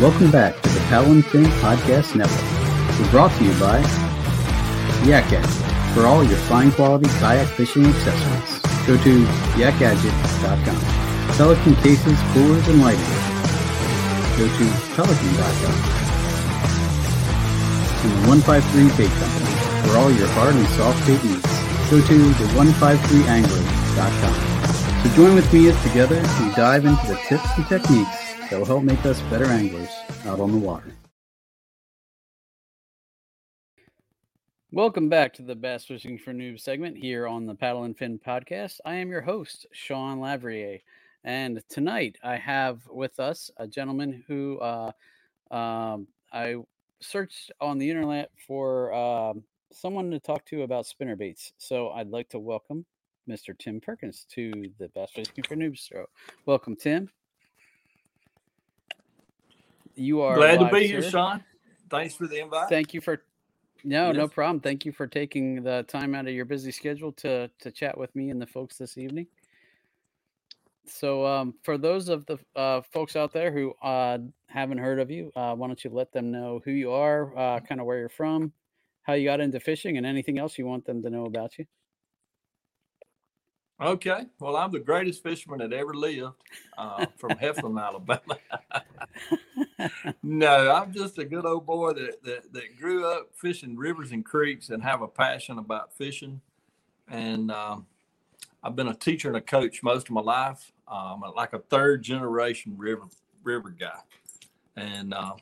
Welcome back to the Paddle Fin Podcast Network. We're brought to you by YakGadget for all your fine quality kayak fishing accessories. Go to yakgadget.com. Pelican cases, coolers, and lighting. Go to pelican.com. And the 153 Bait Company for all your hard and soft bait needs. Go to the 153angler.com. So join with me as together we dive into the tips and techniques that will help make us better anglers out on the water. Welcome back to the Bass Fishing for Noobs segment here on the Paddle and Fin podcast. I am your host, Sean Lavrier. And tonight I have with us a gentleman who uh, um, I searched on the internet for uh, someone to talk to about spinner baits. So I'd like to welcome Mr. Tim Perkins to the Bass Fishing for Noobs show. Welcome, Tim. You are glad to be here, sir. Sean. Thanks for the invite. Thank you for no, no problem. Thank you for taking the time out of your busy schedule to to chat with me and the folks this evening. So, um, for those of the uh, folks out there who uh, haven't heard of you, uh, why don't you let them know who you are, uh, kind of where you're from, how you got into fishing, and anything else you want them to know about you? Okay. Well, I'm the greatest fisherman that ever lived uh, from Heflin, Alabama. no, I'm just a good old boy that, that, that grew up fishing rivers and creeks and have a passion about fishing. And um, I've been a teacher and a coach most of my life. Um, I'm like a third generation river river guy. And uh,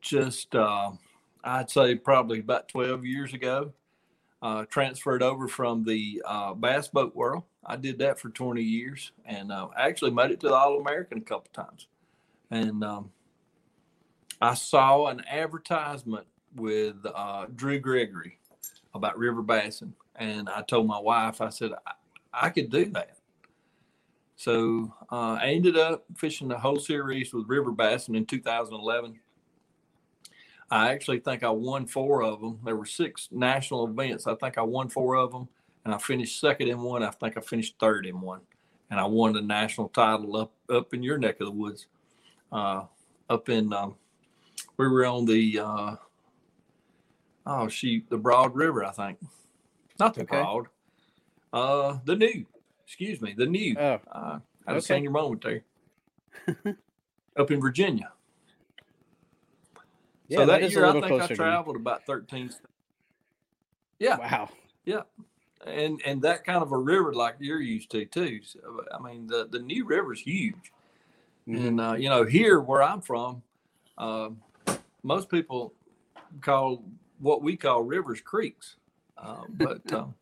just, uh, I'd say probably about 12 years ago, uh, transferred over from the uh, bass boat world. I did that for 20 years and uh, actually made it to the All American a couple times. And um, I saw an advertisement with uh, Drew Gregory about river bassing. And I told my wife, I said, I, I could do that. So uh, I ended up fishing the whole series with river bassing in 2011. I actually think I won four of them. There were six national events. I think I won four of them, and I finished second in one. I think I finished third in one, and I won the national title up up in your neck of the woods, uh, up in um, we were on the uh, oh she the Broad River, I think, not the Okay. Broad, uh, the new. Excuse me, the new. Oh, Uh, I had a Okay. senior moment there. up in Virginia. Yeah, so that year, I think I traveled about 13. Yeah, Wow. Yeah. And and that kind of a river like you're used to too. So, I mean, the the new river's huge, Mhm. and uh, you know here where I'm from, uh, most people call what we call rivers creeks, uh, but um,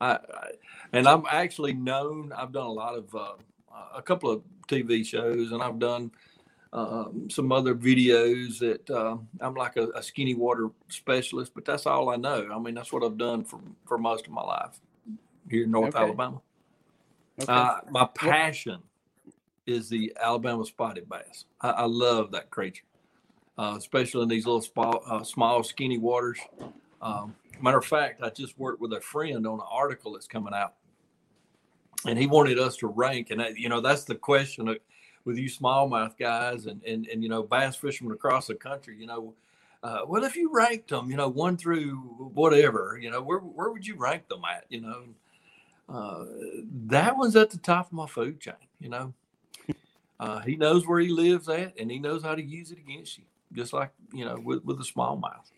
I, I and I'm actually known. I've done a lot of uh, a couple of TV shows, and I've done um, some other videos that uh, I'm like a, a skinny water specialist, but that's all I know. I mean, that's what I've done for, for most of my life here in North Okay. Alabama. Okay. Uh, my passion is the Alabama spotted bass. I, I love that creature, uh, especially in these little small, uh, small skinny waters. Um, matter of fact, I just worked with a friend on an article that's coming out, and he wanted us to rank. And you know, that's the question of, with you smallmouth guys and, and and you know bass fishermen across the country. You know, uh, well, if you ranked them, you know, one through whatever, you know, where where would you rank them at? You know, uh, that one's at the top of my food chain. You know, uh, he knows where he lives at, and he knows how to use it against you, just like you know with with a smallmouth.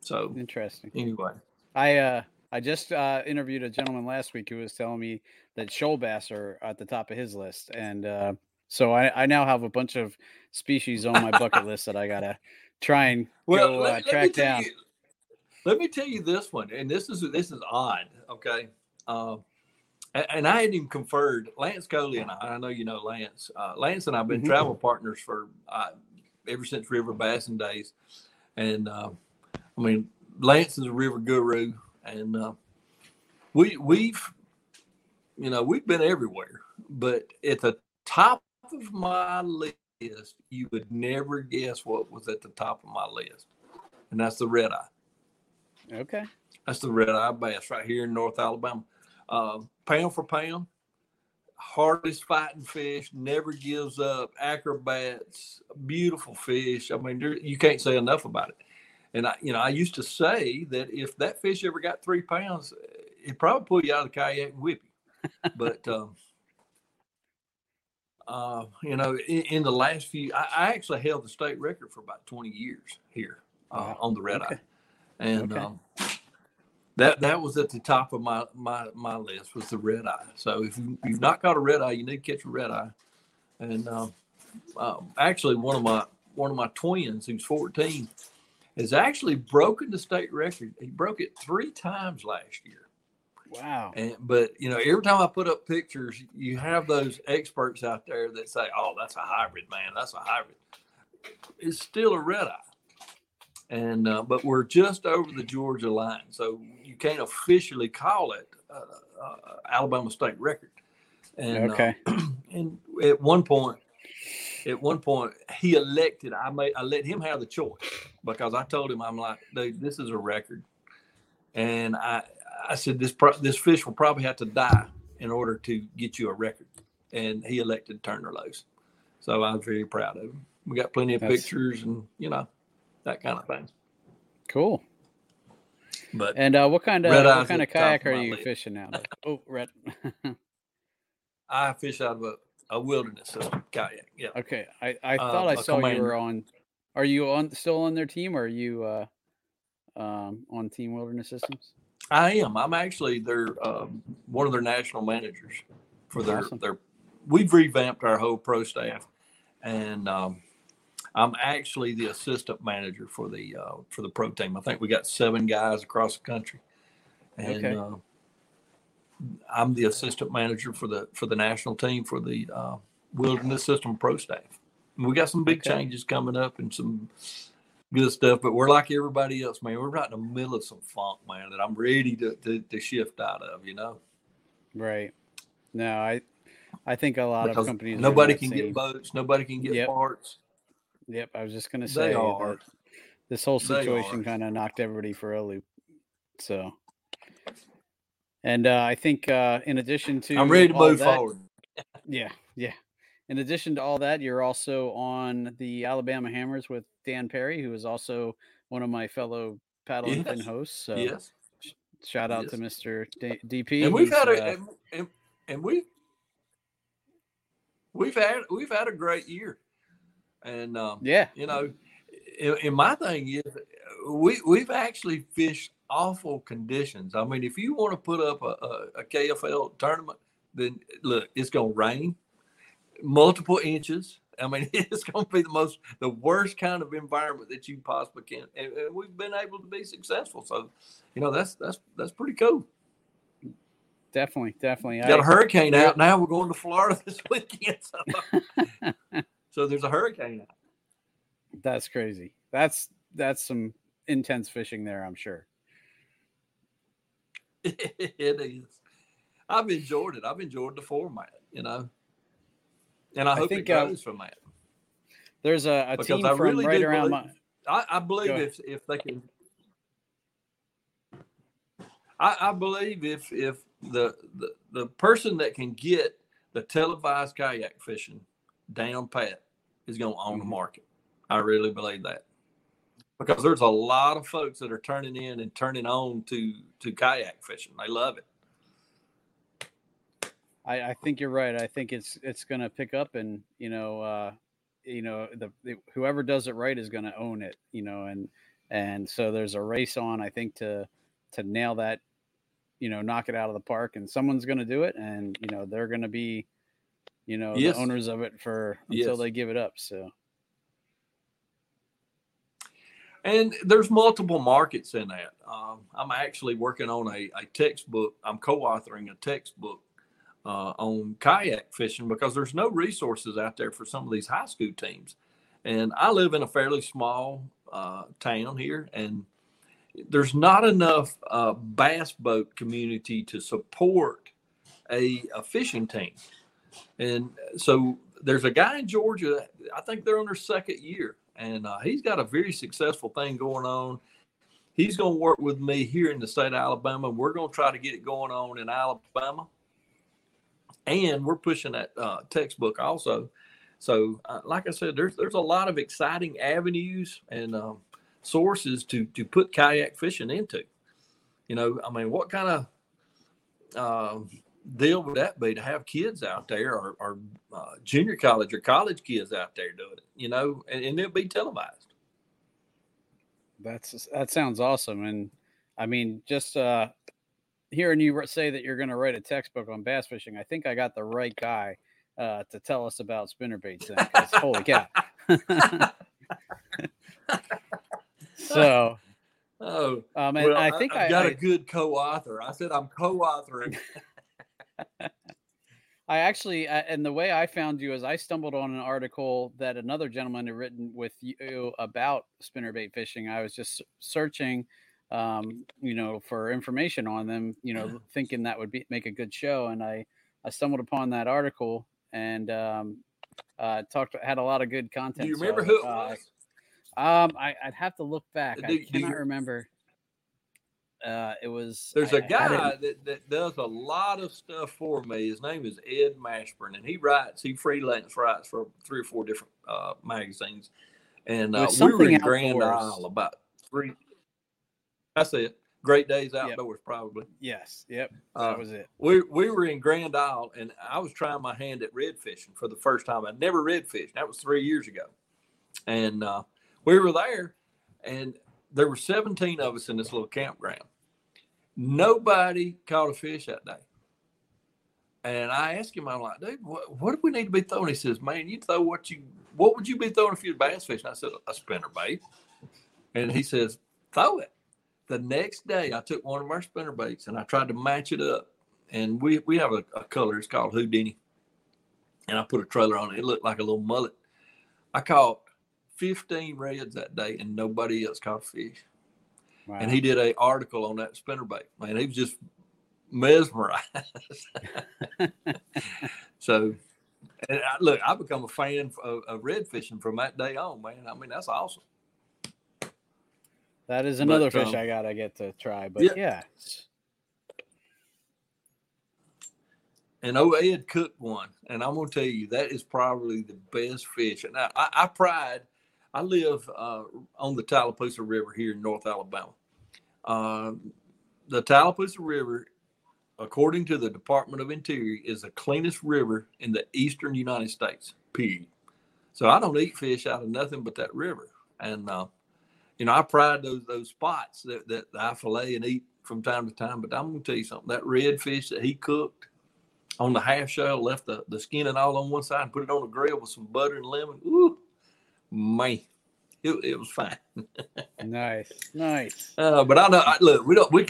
So Interesting. anyway, I uh I just uh interviewed a gentleman last week who was telling me that shoal bass are at the top of his list, and uh, so I I now have a bunch of species on my bucket list that I gotta try and well, go let, uh, let track down. you- let me tell you this one, and this is this is odd. Okay. Um, a- and I hadn't even conferred. Lance Coley and I, I know you know Lance. Uh, Lance and I have been Mhm. travel partners for uh, ever since River Bassin days. And uh, I mean, Lance is a river guru, and uh, we we've you know we've been everywhere. But at the top of my list, you would never guess what was at the top of my list, and that's the red eye. Okay. That's the red eye bass right here in North Alabama. Uh, pound for pound, hardest fighting fish, never gives up, acrobats, beautiful fish. I mean, there, you can't say enough about it. And I, you know, I used to say that if that fish ever got three pounds, it'd probably pull you out of the kayak and whip you. But um, uh, you know, in, in the last few, I, I actually held the state record for about twenty years here uh, Wow. on the red Okay. eye, and Okay. um, that that was at the top of my my my list was the red eye. So if you, you've not caught a red eye, you need to catch a red eye. And um, um, actually, one of my one of my twins, who's 14, has actually broken the state record. He broke it three times last year. Wow. And but you know, every time I put up pictures, you have those experts out there that say, "Oh, that's a hybrid, man. That's a hybrid." It's still a red eye, and uh, but we're just over the Georgia line, so you can't officially call it uh, uh, Alabama state record. And uh, Okay. and at one point, at one point, he elected. I made. I let him have the choice because I told him, I'm like, dude, this is a record, and I, I said this pro- this fish will probably have to die in order to get you a record, and he elected Turner loose. So I was very proud of him. We got plenty of That's- pictures and you know that kind of thing. Cool. But And uh, what kind of what kind of kayak are you list. fishing now? oh, red. I fish out of a, a wilderness system kayak. Yeah. okay. I, I Uh, thought I a saw you were on. Are you on still on their team, or are you uh, um, on Team Wilderness Systems? I am. I'm actually their um, one of their national managers for their Awesome. their. We've revamped our whole pro staff, and um, I'm actually the assistant manager for the uh, for the pro team. I think we got seven guys across the country, and Okay. uh, I'm the assistant manager for the for the national team for the uh, wilderness system pro staff. And we got some big Okay. changes coming up and some good stuff, but we're like everybody else, man. We're right in the middle of some funk, man, that I'm ready to, to, to shift out of, you know, Right. No, I I think a lot because of companies. nobody can same- get boats, nobody can get Yep. parts. Yep, I was just gonna They say are. this whole situation kind of knocked everybody for a loop. So, and uh, I think uh, in addition to I'm ready to move that- forward. Yeah, yeah. In addition to all that, you're also on the Alabama Hammers with Dan Perry, who is also one of my fellow paddle and Yes. hosts. So yes. shout out to Mr. D- DP. And we've had a, uh, and, and, and we we've had, we've had a great year. And, um, yeah, you know, and, my thing is, we we've actually fished awful conditions. I mean, if you want to put up a, a, a KFL tournament, then look, it's gonna rain, multiple inches. I mean, it's gonna be the most the worst kind of environment that you possibly can, and, and we've been able to be successful. So, you know, that's that's that's pretty cool. definitely, definitely. Got a hurricane out now. We're going to Florida this weekend, so, so there's a hurricane out. That's crazy. That's that's some intense fishing there, I'm sure. it is. I've enjoyed it. I've enjoyed the format, you know, and I, I hope think, it uh, from that. There's a, a team I from really right around believe- my. I, I believe if if they can, I, I believe if if the, the the person that can get the televised kayak fishing down pat is going to own the Mhm. market. I really believe that because there's a lot of folks that are turning in and turning on to to kayak fishing. They love it, I, I think you're right. I think it's it's going to pick up, and you know, uh, you know, the, the whoever does it right is going to own it. You know, and and so there's a race on. I think to to nail that, you know, knock it out of the park, and someone's going to do it, and you know, they're going to be, you know, Yes. the owners of it for until Yes. they give it up. So And there's multiple markets in that. Um, I'm actually working on a, a textbook. I'm co-authoring a textbook uh, on kayak fishing because there's no resources out there for some of these high school teams. And I live in a fairly small uh, town here, and there's not enough uh, bass boat community to support a, a fishing team. And so there's a guy in Georgia. I think they're on their second year, and uh, he's got a very successful thing going on. He's going to work with me here in the state of Alabama. We're going to try to get it going on in Alabama, and we're pushing that uh, textbook also. So, uh, like I said, there's there's a lot of exciting avenues and um, sources to to put kayak fishing into. You know, I mean, what kind of um, deal would that be to have kids out there or, or uh, junior college or college kids out there doing it, you know, and, and it'll be televised. that's that sounds awesome. And I mean, just uh, hearing you say that you're going to write a textbook on bass fishing, I think I got the right guy uh, to tell us about spinnerbaits. Then, holy cow! so, Oh, um, and well, I think I, have got I, a good co-author. I said I'm co-authoring. I actually, uh, and the way I found you is I stumbled on an article that another gentleman had written with you about spinnerbait fishing. I was just searching, um, you know, for information on them, you know, thinking that would be make a good show, and I I stumbled upon that article and um, uh, talked had a lot of good content. Do you remember I who it uh, was? Um, I, I'd have to look back. Do- I cannot you- remember. Uh, it was There's a a guy that, that does a lot of stuff for me. His name is Ed Mashburn, and he writes, he freelance writes for three or four different uh, magazines. And uh, we were in Grand. Isle about three. That's it. Great days outdoors, probably. Yes. Yep. Uh, That was it. we we were in Grand Isle, and I was trying my hand at red fishing for the first time. I'd never red fished. That was three years ago, and uh, we were there, and there were 17 of us in this little campground. Nobody caught a fish that day. And I asked him, I'm like, dude, what, what do we need to be throwing? He says, man, you throw what you, what would you be throwing if you was bass fishing? I said, a spinner bait. And he says, throw it. The next day, I took one of our spinner baits and I tried to match it up. And we, we have a, a color, it's called Houdini. And I put a trailer on it. It looked like a little mullet. I caught 15 reds that day and nobody else caught a fish. Wow. And he did a article on that spinnerbait. Man, he was just mesmerized. so, and I, look, I become a fan of, of red fishing from that day on. Man, I mean that's awesome. That is another But, fish um, I gotta get to try. But yeah. yeah, And oh, Ed cooked one, and I'm gonna tell you that is probably the best fish. And I, I, I pride. I live uh, on the Tallapoosa River here in North Alabama. Um, the Tallapoosa River, according to the Department of Interior, is the cleanest river in the eastern United States. Period. So I don't eat fish out of nothing but that river, and uh, you know I pride those those spots that that I fillet and eat from time to time. But I'm gonna tell you something. That red fish that he cooked on the half shell, left the, the skin and all on one side, and put it on the grill with some butter and lemon. Ooh, man, it, it was fine. nice, nice. Uh, but I know, I, look, we don't. We,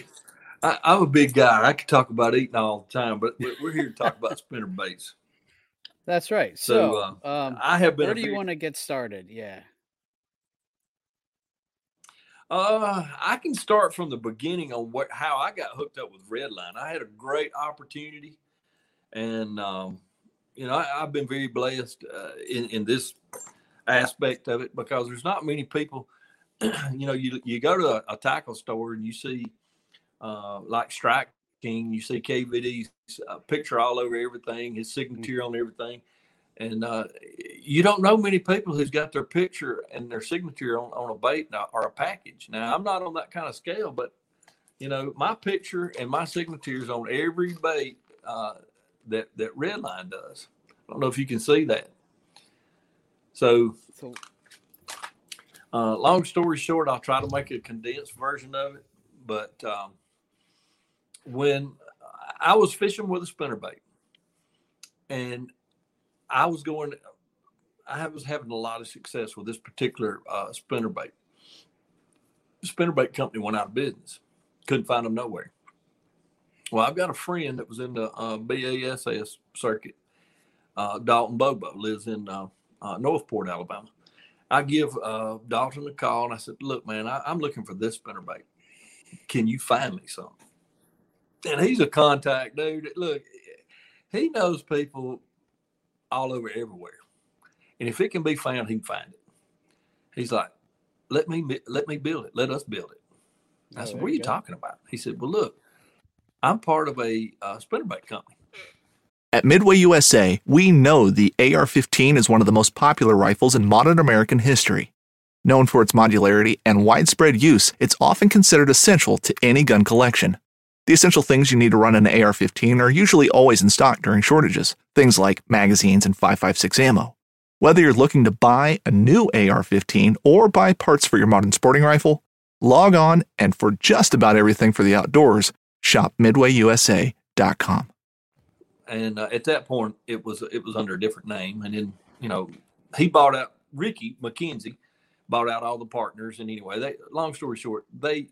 I, I'm a big guy. I could talk about eating all the time, but we're, here to talk about spinner baits. That's right. So, So, um, I have been. where do you want to get started? Yeah. Uh, I can start from the beginning on what how I got hooked up with Redline. I had a great opportunity, and um, you know I, I've been very blessed uh, in in this aspect of it because there's not many people. you know, you you go to a, a tackle store and you see uh, like Strike King, you see KVD's uh, picture all over everything, his signature on everything. And uh, you don't know many people who's got their picture and their signature on, on a bait now- or a package. Now, I'm not on that kind of scale, but you know, my picture and my signature is on every bait uh, that that Redline does. I don't know if you can see that. So, So uh, long story short, I'll try to make a condensed version of it. But um, when I was fishing with a spinnerbait, and I was going, I was having a lot of success with this particular uh, spinnerbait. The spinnerbait company went out of business. Couldn't find them nowhere. Well, I've got a friend that was in the uh, BASS circuit. Uh, Dalton Bobo lives in uh, uh, Northport, Alabama. I give uh, Dalton a call and I said, "Look, man, I, I'm looking for this spinnerbait. Can you find me some?" And he's a contact dude. Look, he knows people all over everywhere, and if it can be found, he can find it. He's like, "Let me let me build it. Let us build it." I Oh, said, "What are you you go. talking about?" He said, "Well, look, I'm part of a uh, spinnerbait company." At Midway USA, we know the AR 15 is one of the most popular rifles in modern American history. Known for its modularity and widespread use, it's often considered essential to any gun collection. The essential things you need to run an AR 15 are usually always in stock during shortages, things like magazines and 5.56 ammo. Whether you're looking to buy a new AR 15 or buy parts for your modern sporting rifle, log on and for just about everything for the outdoors, shop midwayusa.com. and uh, at that point it was it was under a different name and then you know he bought out ricky mckenzie bought out all the partners and anyway they long story short they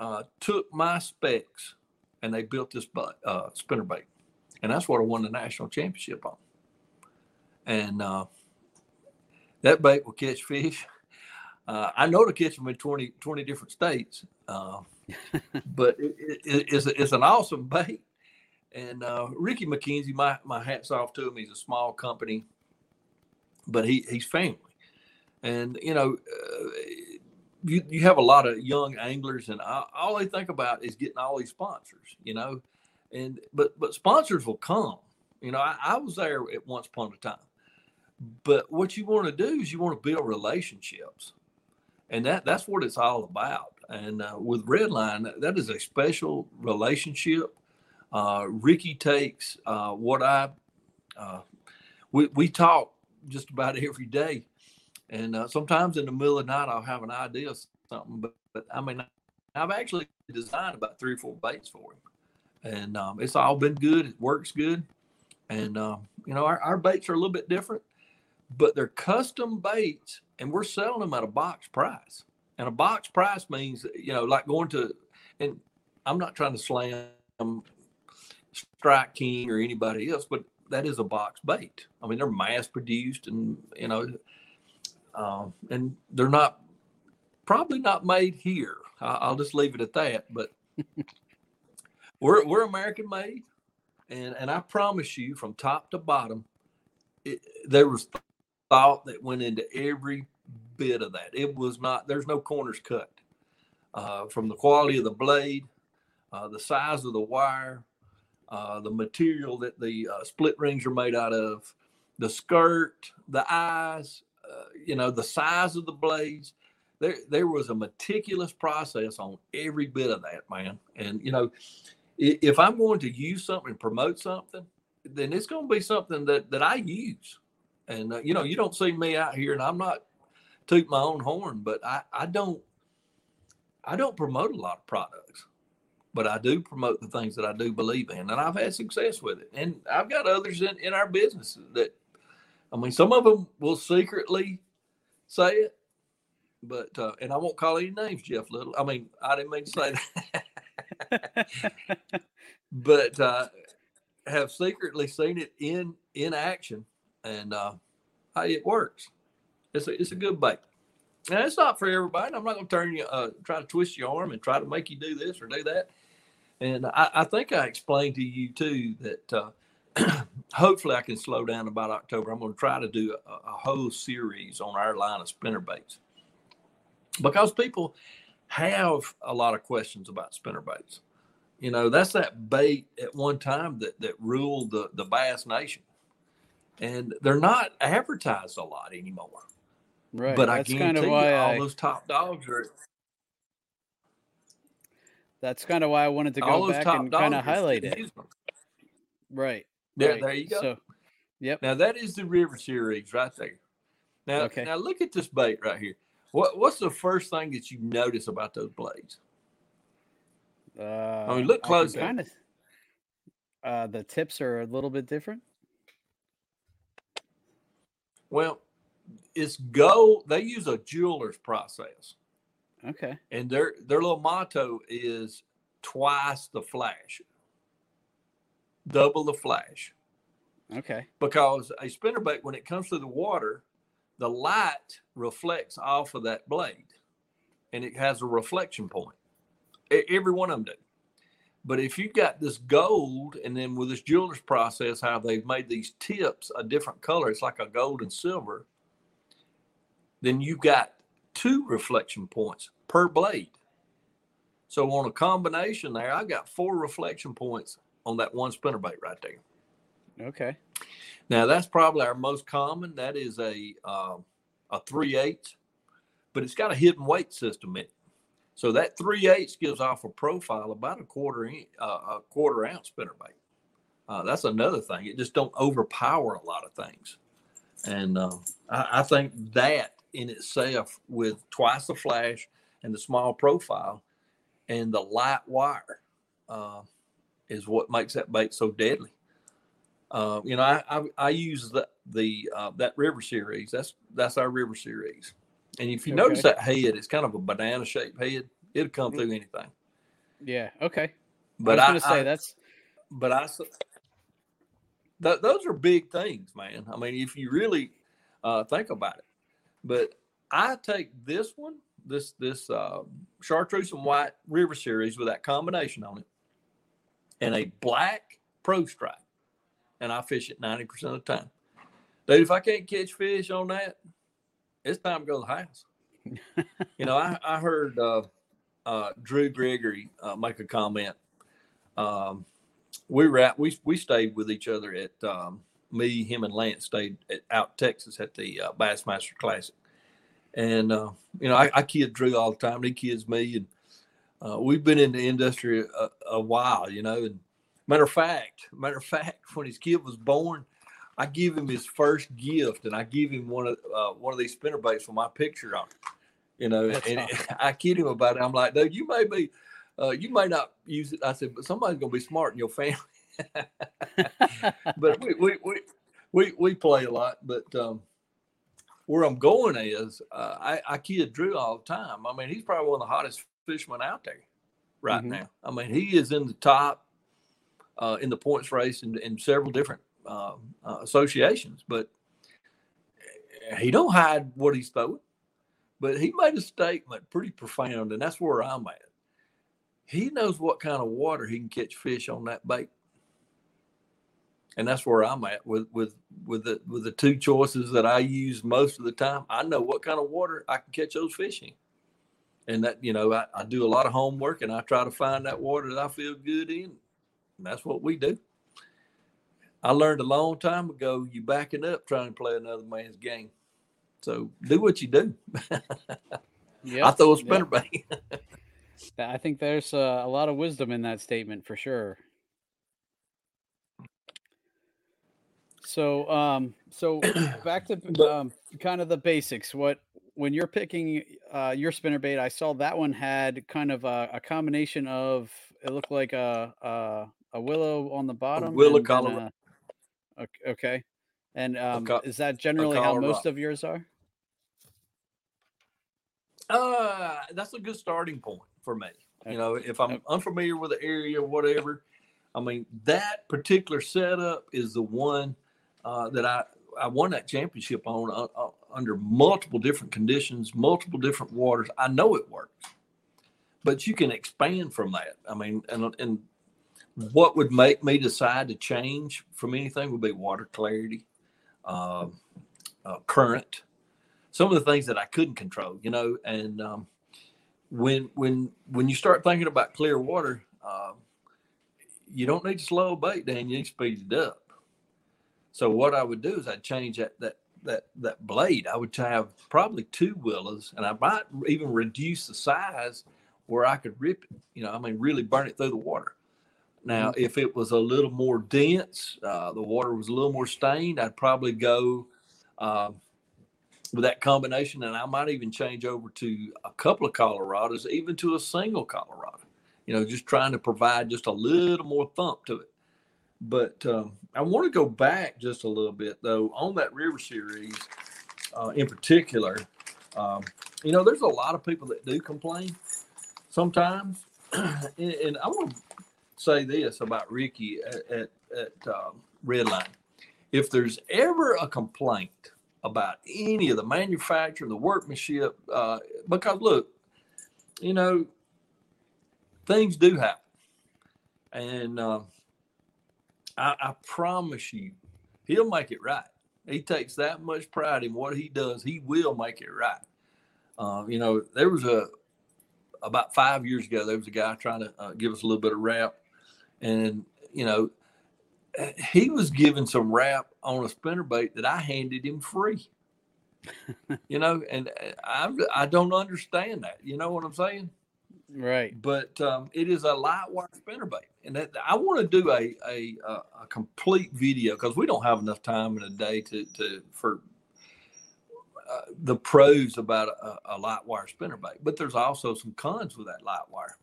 uh, took my specs and they built this uh, spinner bait and that's what i won the national championship on and uh, that bait will catch fish uh, i know to catch them in 20, 20 different states uh, but it, it, it's, it's an awesome bait and uh, Ricky McKenzie, my my hats off to him. He's a small company, but he he's family. And you know, uh, you you have a lot of young anglers, and all, all they think about is getting all these sponsors. You know, and but but sponsors will come. You know, I, I was there at once upon a time. But what you want to do is you want to build relationships, and that that's what it's all about. And uh, with Redline, that is a special relationship uh, Ricky takes uh, what I uh, we we talk just about every day, and uh, sometimes in the middle of the night I'll have an idea of something. But, but I mean, I've actually designed about three or four baits for him, and um, it's all been good. It works good, and um, you know our, our baits are a little bit different, but they're custom baits, and we're selling them at a box price. And a box price means you know like going to, and I'm not trying to slam Strike King or anybody else, but that is a box bait. I mean, they're mass produced, and you know, um, and they're not probably not made here. I, I'll just leave it at that. But we're we're American made, and and I promise you, from top to bottom, it, there was thought that went into every bit of that. It was not. There's no corners cut. Uh, from the quality of the blade, uh, the size of the wire, uh, the material that the uh, split rings are made out of, the skirt, the eyes, uh, you know, the size of the blades. There, there was a meticulous process on every bit of that, man. And you know, if I'm going to use something, promote something, then it's going to be something that that I use. And uh, you know, you don't see me out here, and I'm not toot my own horn, but I, I don't, I don't promote a lot of products but I do promote the things that I do believe in, and I've had success with it. And I've got others in, in our business that, I mean, some of them will secretly say it, but uh, and I won't call any names, Jeff Little. I mean, I didn't mean to say that, but uh, have secretly seen it in in action, and uh, hey, it works. It's a it's a good bait. Now it's not for everybody. I'm not going to turn you, uh, try to twist your arm and try to make you do this or do that. And I, I think I explained to you too that uh, hopefully I can slow down about October. I'm going to try to do a, a whole series on our line of spinner baits because people have a lot of questions about spinner baits. You know, that's that bait at one time that that ruled the the bass nation, and they're not advertised a lot anymore. right. But I that's guarantee kind of you, why all I, those top dogs are that's kind of why I wanted to go back and kind of highlight it. Right. There, Right, there you go. So, yep. Now that is the river series right there. Now, Okay. now look at this bait right here. What what's the first thing that you notice about those blades? Uh, mean, look close. Kind of. Uh, the tips are a little bit different. Well, it's gold. They use a jeweler's process, Okay. and their their little motto is twice the flash, double the flash. Okay. because a spinnerbait when it comes through the water the light reflects off of that blade and it has a reflection point every one of them do but if you've got this gold and then with this jeweler's process how they've made these tips a different color it's like a gold and silver then you've got two reflection points per blade so on a combination there i got four reflection points on that one spinnerbait right there Okay. now that's probably our most common. That is a um, a three eighths, but it's got a hidden weight system in it. So that three eighths gives off a profile about a quarter uh, a quarter ounce spinnerbait. Uh, that's another thing. It just don't overpower a lot of things, and uh, I, I think that in itself, with twice the flash and the small profile and the light wire, uh, is what makes that bait so deadly. Uh, you know, I, I I use the the uh, that river series. That's that's our river series. And if you notice that head, it's kind of a banana shaped head. It'll come Mm. through anything. Yeah. Okay. But I was gonna say I- that's but I. th- those are big things, man. I mean, if you really uh, think about it. But I take this one, this this uh, chartreuse and white river series with that combination on it, and a black pro stripe, and I fish it ninety percent of the time. Dude, if I can't catch fish on that, it's time to go to the house. you know, I, I heard uh, uh, Drew Gregory uh, make a comment. Um, we were we we stayed with each other at um, me, him, and Lance stayed at, out Texas at the uh, Bassmaster Classic, and uh, you know I, I kid Drew all the time. He kids me, and uh, we've been in the industry a, a while, you know. And matter of fact, matter of fact, when his kid was born, I give him his first gift, and I give him one of uh, one of these spinnerbaits with my picture on. it. You know, That's and awesome. I kid him about it. I'm like, dude, you may be, uh, you may not use it. I said, but somebody's gonna be smart in your family. but we, we, we, we, we play a lot. But um, where I'm going is, uh, I, I kid Drew all the time. I mean, he's probably one of the hottest fishermen out there right Mhm. now. I mean, he is in the top uh, in the points race in, in several different uh, uh, associations. But he don't hide what he's throwing. But he made a statement pretty profound, and that's where I'm at. He knows what kind of water he can catch fish on that bait and that's where I'm at with with with the with the two choices that I use most of the time. I know what kind of water I can catch those fish in, and that you know I, I do a lot of homework and I try to find that water that I feel good in. And that's what we do. I learned a long time ago. You backing up trying to play another man's game. So do what you do. yeah. I throw a yeah. spinnerbait. I think there's uh, a lot of wisdom in that statement for sure. So, um, so back to um, kind of the basics. What when you're picking uh, your spinnerbait, I saw that one had kind of a, a combination of it looked like a a, a willow on the bottom, willow and then Colorado. a- ok- okay, and um, co- is that generally how most of yours are? Uh, that's a good starting point for me. You know, if I'm Okay. unfamiliar with the area or whatever, I mean, that particular setup is the one uh, that I, I won that championship on uh, uh, under multiple different conditions, multiple different waters. I know it works, but you can expand from that. I mean, and, and what would make me decide to change from anything would be water clarity, um, uh, current, some of the things that I couldn't control, you know, and um, when when when you start thinking about clear water, um, you don't need to slow bait down; you need to speed it up. So what I would do is I'd change that that that that blade. I would have probably two willows, and I might even reduce the size where I could rip it. You know, I mean, really burn it through the water. Now, if it was a little more dense, uh, the water was a little more stained, I'd probably go uh, with that combination, and I might even change over to a couple of Colorados, even to a single Colorado. You know, just trying to provide just a little more thump to it. But um, I want to go back just a little bit though on that river series, uh, in particular. Um, you know, there's a lot of people that do complain sometimes, and, I want to say this about Ricky at, at, at um, Redline. If there's ever a complaint about any of the manufacture, the workmanship, uh, because look, you know, things do happen. And uh, I, I promise you, he'll make it right. He takes that much pride in what he does. He will make it right. Uh, you know, there was a about five years ago. There was a guy trying to uh, give us a little bit of rap, and you know, he was giving some rap on a spinner bait that I handed him free. you know, and uh, I I don't understand that. You know what I'm saying? Right. But um, it is a light wire spinner bait, and that, I want to do a a, a complete video because we don't have enough time in a day to to for uh, the pros about a, a, light wire spinner bait. But there's also some cons with that light wire.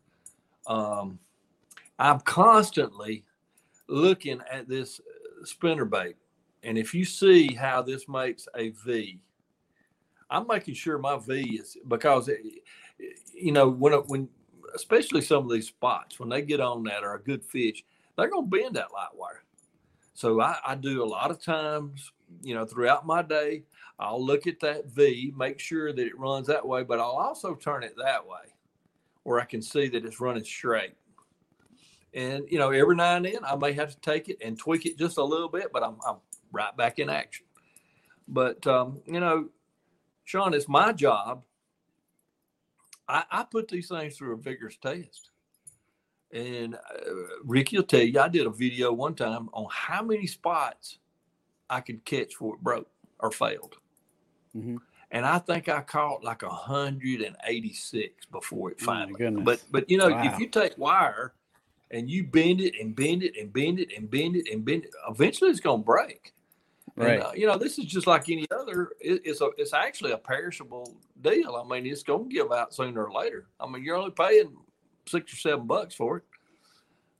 Um, I'm constantly looking at this uh, spinner bait, and if you see how this makes a V, I'm making sure my V is because it, you know when when especially some of these spots when they get on that are a good fish, they're gonna bend that light wire. So I, I do a lot of times, you know, throughout my day, I'll look at that V, make sure that it runs that way, but I'll also turn it that way where I can see that it's running straight. And you know, every now and then I may have to take it and tweak it just a little bit, but I'm, I'm right back in action. But um, you know, Sean, it's my job I, I put these things through a vigorous test. And uh, Ricky will tell you, I did a video one time on how many spots I could catch before it broke or failed. Mm-hmm. And I think I caught like 186 before it finally. Oh but but you know, wow. if you take wire and you bend it and bend it and bend it and bend it and bend it, eventually it's going to break. Right. And, uh, you know, this is just like any other. It, it's a. It's actually a perishable deal. I mean, it's going to give out sooner or later. I mean, you're only paying six or seven bucks for it.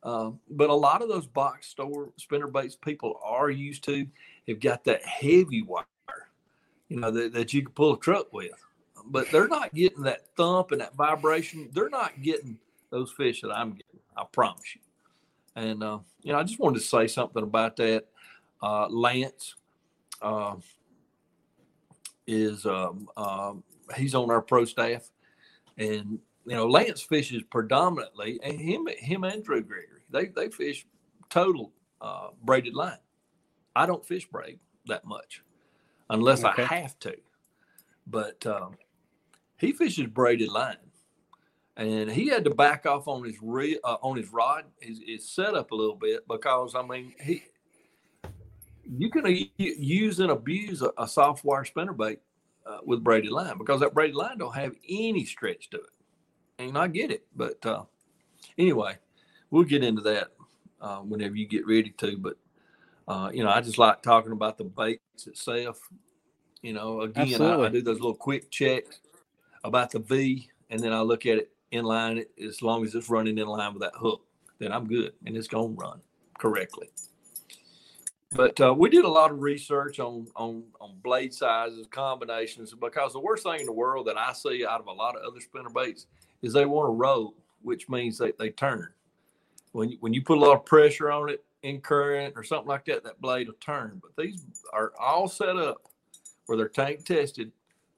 Uh, but a lot of those box store spinner baits people are used to have got that heavy wire, you know, that, that you can pull a truck with. But they're not getting that thump and that vibration. They're not getting those fish that I'm getting. I promise you. And uh, you know, I just wanted to say something about that. Uh, Lance, uh, is um, um, he's on our pro staff, and you know Lance fishes predominantly, and him him and Drew Gregory they they fish total uh, braided line. I don't fish braid that much unless okay. I have to, but um, he fishes braided line, and he had to back off on his re, uh, on his rod, his, his setup a little bit because I mean he you can use and abuse a, a soft wire spinnerbait uh, with braided line because that braided line don't have any stretch to it. And I get it, but uh, anyway, we'll get into that uh, whenever you get ready to. But uh, you know, I just like talking about the baits itself. You know, again, I, I, do those little quick checks about the V, and then I look at it in line. As long as it's running in line with that hook, then I'm good, and it's gonna run correctly. But uh, we did a lot of research on, on on blade sizes, combinations, because the worst thing in the world that I see out of a lot of other spinner baits is they want to roll, which means they, they turn. When you, when you put a lot of pressure on it in current or something like that, that blade will turn. But these are all set up where they're tank tested,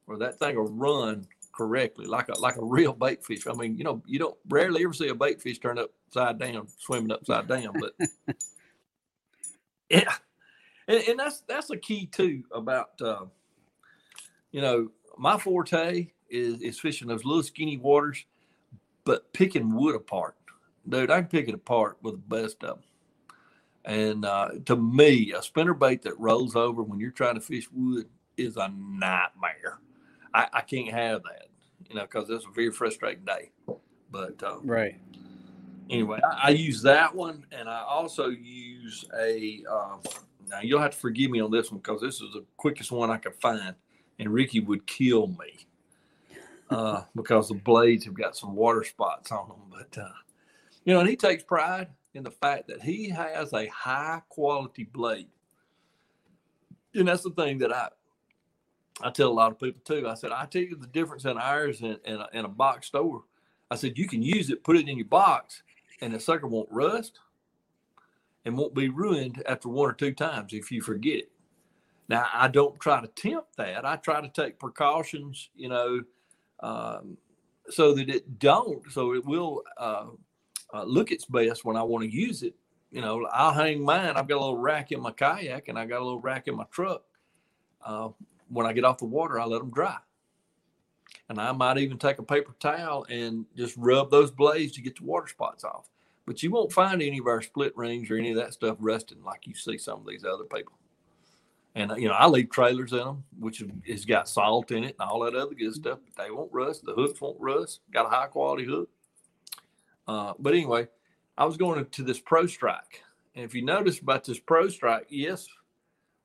where that thing will run correctly, like a like a real bait fish. I mean, you know, you don't rarely ever see a bait fish turn upside down, swimming upside down, but Yeah, and, and that's that's a key too about uh, you know my forte is is fishing those little skinny waters, but picking wood apart, dude. I can pick it apart with the best of them. And uh, to me, a spinner bait that rolls over when you're trying to fish wood is a nightmare. I, I can't have that, you know, because it's a very frustrating day. But uh, right, anyway, I, I, use that one, and I also use a. Uh, now you'll have to forgive me on this one because this is the quickest one I could find, and Ricky would kill me uh, because the blades have got some water spots on them. But uh, you know, and he takes pride in the fact that he has a high quality blade, and that's the thing that I I tell a lot of people too. I said I tell you the difference in ours and in, in, a box store. I said you can use it, put it in your box, and the sucker won't rust and won't be ruined after one or two times if you forget it. Now I don't try to tempt that. I try to take precautions, you know, um, so that it don't, so it will uh, uh, look its best when I want to use it. You know, I'll hang mine. I've got a little rack in my kayak and I got a little rack in my truck. Uh, when I get off the water, I let them dry. And I might even take a paper towel and just rub those blades to get the water spots off. But you won't find any of our split rings or any of that stuff rusting like you see some of these other people. And you know, I leave trailers in them, which has got salt in it and all that other good stuff. But they won't rust. The hooks won't rust. Got a high quality hook. Uh, but anyway, I was going to this Pro Strike, and if you notice about this Pro Strike, yes,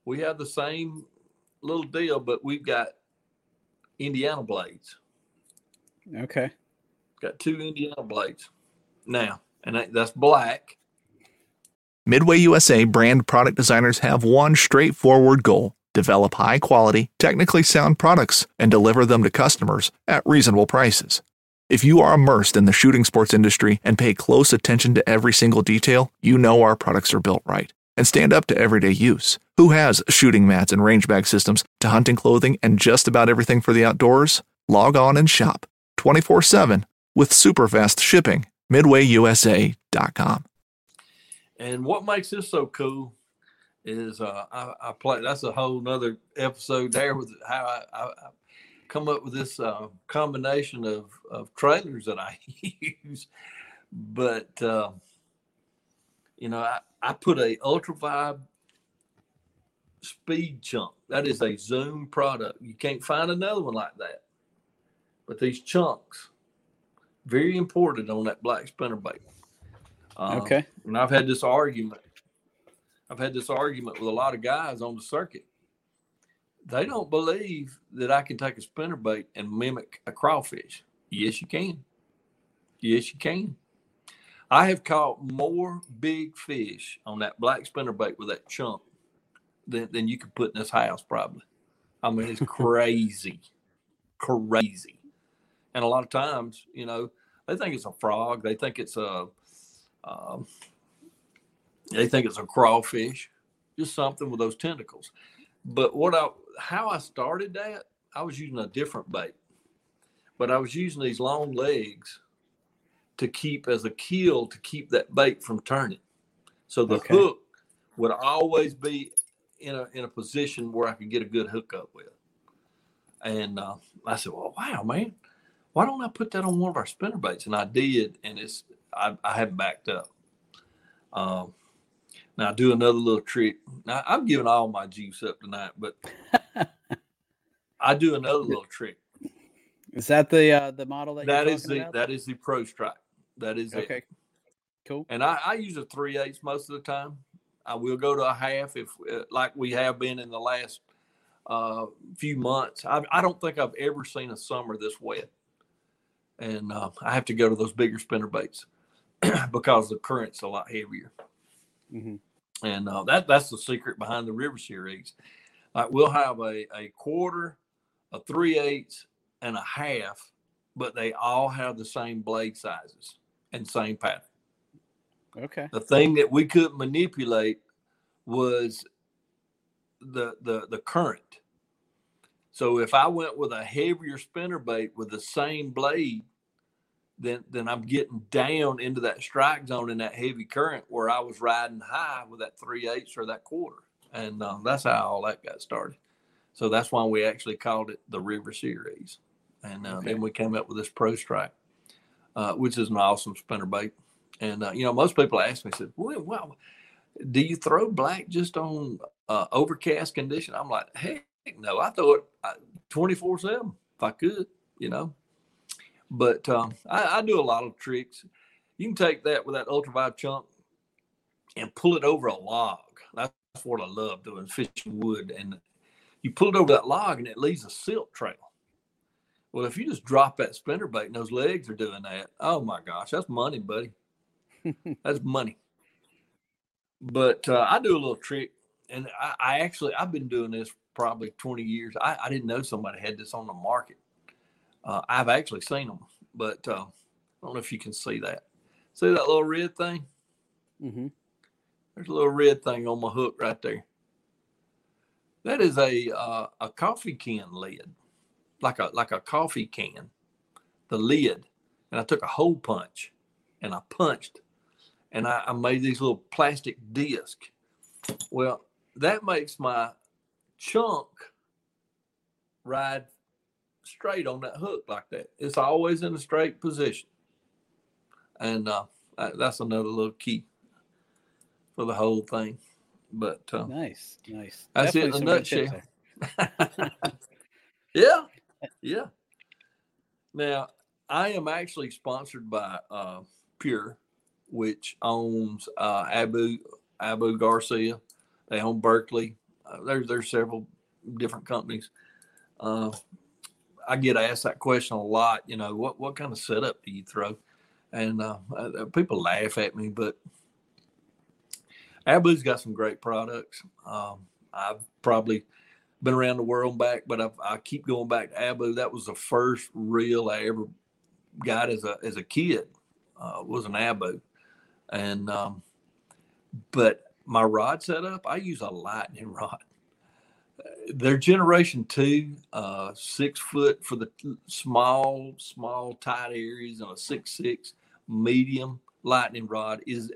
we have the same little deal, but we've got Indiana blades. Okay. Got two Indiana blades now, and that's black. Midway USA brand product designers have one straightforward goal develop high quality, technically sound products and deliver them to customers at reasonable prices. If you are immersed in the shooting sports industry and pay close attention to every single detail, you know our products are built right and stand up to everyday use. Who has shooting mats and range bag systems to hunting clothing and just about everything for the outdoors? Log on and shop 24 7 with super fast shipping. MidwayUSA.com. And what makes this so cool is uh, I, I play. That's a whole nother episode there with how I, I, I come up with this uh, combination of, of trailers that I use. But uh, you know, I, I put a ultra vibe speed chunk. That is a Zoom product. You can't find another one like that. But these chunks, very important on that black spinnerbait. Uh, okay. And I've had this argument. I've had this argument with a lot of guys on the circuit they don't believe that I can take a spinnerbait and mimic a crawfish. Yes, you can. Yes, you can. I have caught more big fish on that black spinnerbait with that chunk than, than you could put in this house, probably. I mean, it's crazy, crazy. And a lot of times, you know, they think it's a frog. They think it's a, um, they think it's a crawfish, just something with those tentacles. But what I how I started that, I was using a different bait, but I was using these long legs to keep as a keel to keep that bait from turning. So the okay. hook would always be in a in a position where I could get a good hookup with. And uh, I said, "Well, wow, man, why don't I put that on one of our spinner baits?" And I did, and it's I, I haven't backed up. Um, now do another little trick. Now I'm giving all my juice up tonight, but I do another little trick. Is that the uh, the model that that is the about? that is the Pro Strike. That is okay. It. Cool. And I, I use a three eighths most of the time. I will go to a half if uh, like we have been in the last uh, few months. I, I don't think I've ever seen a summer this wet, and uh, I have to go to those bigger spinner baits because the current's a lot heavier. Mm-hmm. And uh, that that's the secret behind the River Series. Like we'll have a, a quarter, a three eighths, and a half, but they all have the same blade sizes and same pattern. Okay. The thing that we couldn't manipulate was the the the current. So if I went with a heavier spinner bait with the same blade, then then I'm getting down into that strike zone in that heavy current where I was riding high with that three eighths or that quarter, and uh, that's how all that got started. So that's why we actually called it the River Series, and uh, okay. then we came up with this Pro Strike, uh, which is an awesome spinner bait. And uh, you know, most people ask me, said, "Well, do you throw black just on uh, overcast condition?" I'm like, "Heck no! I throw it uh, twenty four seven if I could, you know." But um, I, I, do a lot of tricks. You can take that with that ultraviolet chunk and pull it over a log. That's what I love doing, fishing wood. And you pull it over that log and it leaves a silk trail. Well, if you just drop that spinner bait and those legs are doing that, oh my gosh, that's money, buddy. that's money. But uh, I do a little trick, and I, I, actually I've been doing this probably 20 years. I, I didn't know somebody had this on the market. Uh, I've actually seen them, but uh, I don't know if you can see that. See that little red thing? Mm-hmm. There's a little red thing on my hook right there. That is a uh, a coffee can lid, like a like a coffee can, the lid. And I took a hole punch, and I punched, and I, I made these little plastic disc. Well, that makes my chunk ride straight on that hook like that. It's always in a straight position, and uh, that's another little key for the whole thing. But uh, nice, nice. That's Definitely it in a nutshell. yeah, yeah. Now I am actually sponsored by uh, Pure, which owns uh, Abu Abu Garcia. They own Berkley. Uh, there's there's several different companies. Uh, I get asked that question a lot. You know, what what kind of setup do you throw? And uh, uh people laugh at me, but Abu's got some great products. Um, I've probably been around the world back, but I've, i keep going back to Abu. That was the first reel I ever got as a as a kid. Uh, was an Abu, and um, but my rod setup, I use a lightning rod. Their generation two, uh, six foot for the small, small tight areas, and a six six medium lightning rod is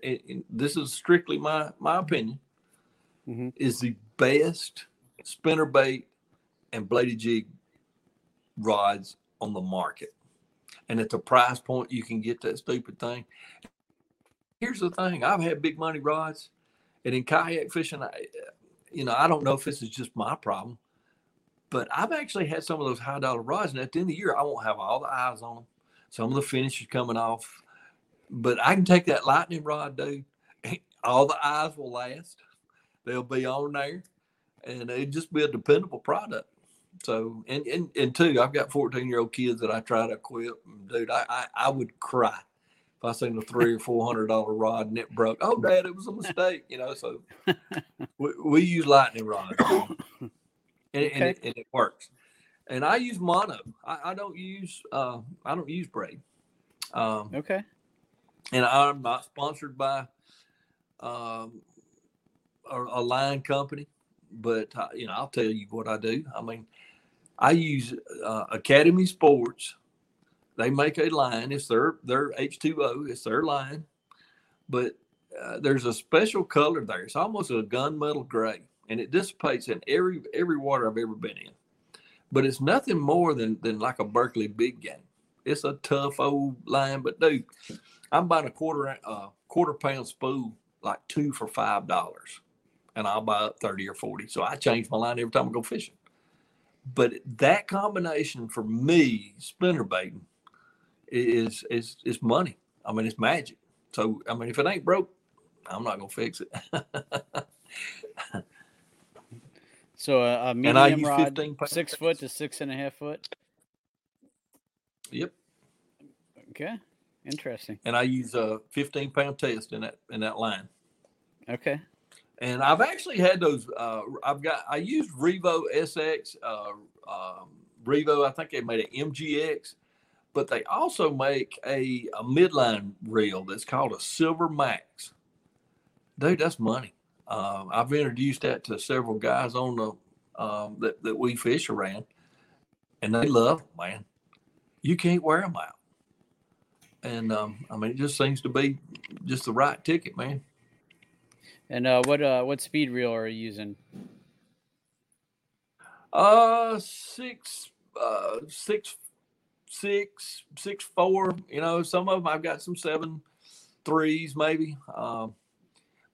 this is strictly my my opinion mm-hmm. is the best spinner bait and bladed jig rods on the market and at the price point you can get that stupid thing here's the thing i've had big money rods and in kayak fishing I, you know i don't know if this is just my problem but i've actually had some of those high dollar rods and at the end of the year i won't have all the eyes on them some of the finish is coming off but I can take that lightning rod, dude. All the eyes will last. They'll be on there, and it'd just be a dependable product. So, and and and two, I've got 14 year old kids that I try to equip. Dude, I, I, I would cry if I seen a three or four hundred dollar rod and it broke. Oh, Dad, it was a mistake, you know. So we, we use lightning rods, and, okay. and, it, and, it, works. And I use mono. I, I don't use uh, I don't use braid. Um, okay and I'm not sponsored by um, a, a, line company, but you know I'll tell you what I do. I mean, I use uh, Academy Sports. They make a line. It's their their H2O. It's their line, but uh, there's a special color there. It's almost a gunmetal gray, and it dissipates in every every water I've ever been in. But it's nothing more than than like a Berkley big game. It's a tough old line, but dude, I'm buying a quarter uh, quarter pound spool like two for five dollars, and I'll buy up thirty or forty. So I change my line every time I go fishing. But that combination for me, spinner baiting, is is is money. I mean, it's magic. So I mean, if it ain't broke, I'm not gonna fix it. so uh, a, a medium rod, six foot to six and a half foot. Yep. Okay. Interesting. And I use a 15 pound test in that in that line. Okay. And I've actually had those. Uh, I've got. I used Revo SX. Uh, um, Revo. I think they made an MGX, but they also make a, a midline reel that's called a Silver Max. Dude, that's money. Uh, I've introduced that to several guys on the um, that that we fish around, and they love man. You can't wear them out and um, I mean, it just seems to be just the right ticket, man. And uh, what uh, what speed reel are you using? Uh, six, uh, six, six, six, four. You know, some of them I've got some seven threes maybe. Um,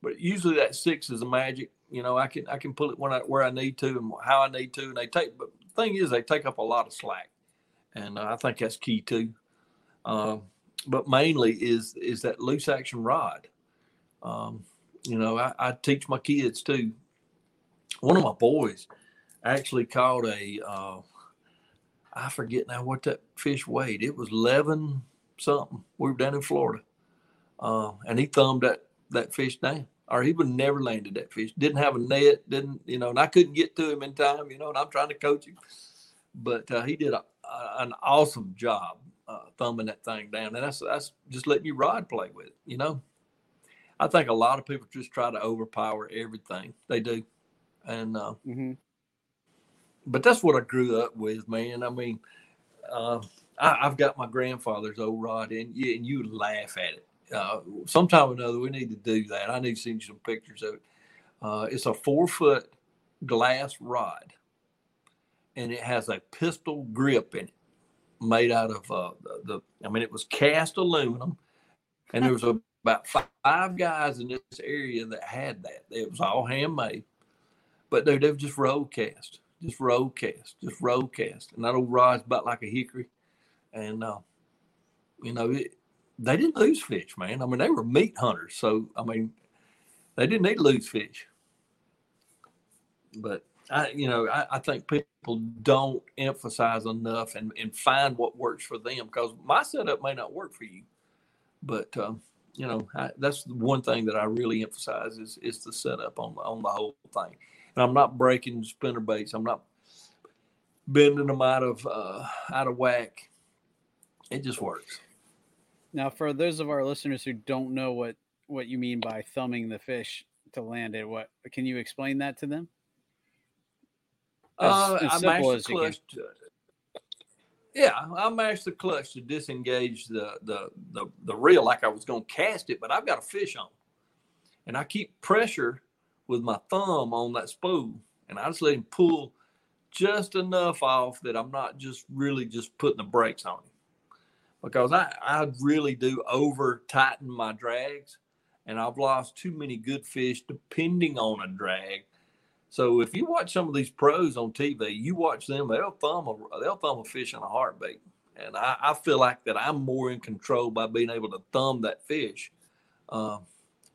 but usually that six is a magic. You know, I can I can pull it when I where I need to and how I need to, and they take. But the thing is, they take up a lot of slack, and uh, I think that's key too. Um, but mainly is is that loose action rod. Um, you know, I, I, teach my kids too. One of my boys actually caught a uh, I forget now what that fish weighed. It was eleven something. We were down in Florida, uh, and he thumbed that that fish down, or he would never landed that fish. Didn't have a net. Didn't you know? And I couldn't get to him in time. You know, and I'm trying to coach him, but uh, he did a, a, an awesome job uh, thumbing that thing down, and that's that's just letting you rod play with it. You know, I think a lot of people just try to overpower everything they do, and uh, mm-hmm. but that's what I grew up with, man. I mean, uh, I, have got my grandfather's old rod, and you and you laugh at it. Uh, sometime or another, we need to do that. I need to send you some pictures of it. Uh, it's a four foot glass rod, and it has a pistol grip in it made out of uh, the, the, I mean, it was cast aluminum, and there was a, about five guys in this area that had that. It was all handmade, but dude, they were just roll cast, just roll cast, just roll cast, and that old rod's about like a hickory, and uh, you know, it, they didn't lose fish, man. I mean, they were meat hunters, so I mean, they didn't need to lose fish, but I, you know, I, I, think people don't emphasize enough and, and find what works for them because my setup may not work for you, but um, you know, I, that's one thing that I really emphasize is is the setup on on the whole thing. And I'm not breaking spinner baits. I'm not bending them out of uh, out of whack. It just works. Now, for those of our listeners who don't know what what you mean by thumbing the fish to land it, what can you explain that to them? uh, I mashed the clutch. Yeah, I mashed the clutch to disengage the, the the the reel like I was going to cast it, but I've got a fish on, and I keep pressure with my thumb on that spool, and I just let him pull just enough off that I'm not just really just putting the brakes on him, because I I really do over tighten my drags, and I've lost too many good fish depending on a drag so if you watch some of these pros on TV, you watch them, they'll thumb a, they'll thumb a fish in a heartbeat. And I, I feel like that I'm more in control by being able to thumb that fish. Uh,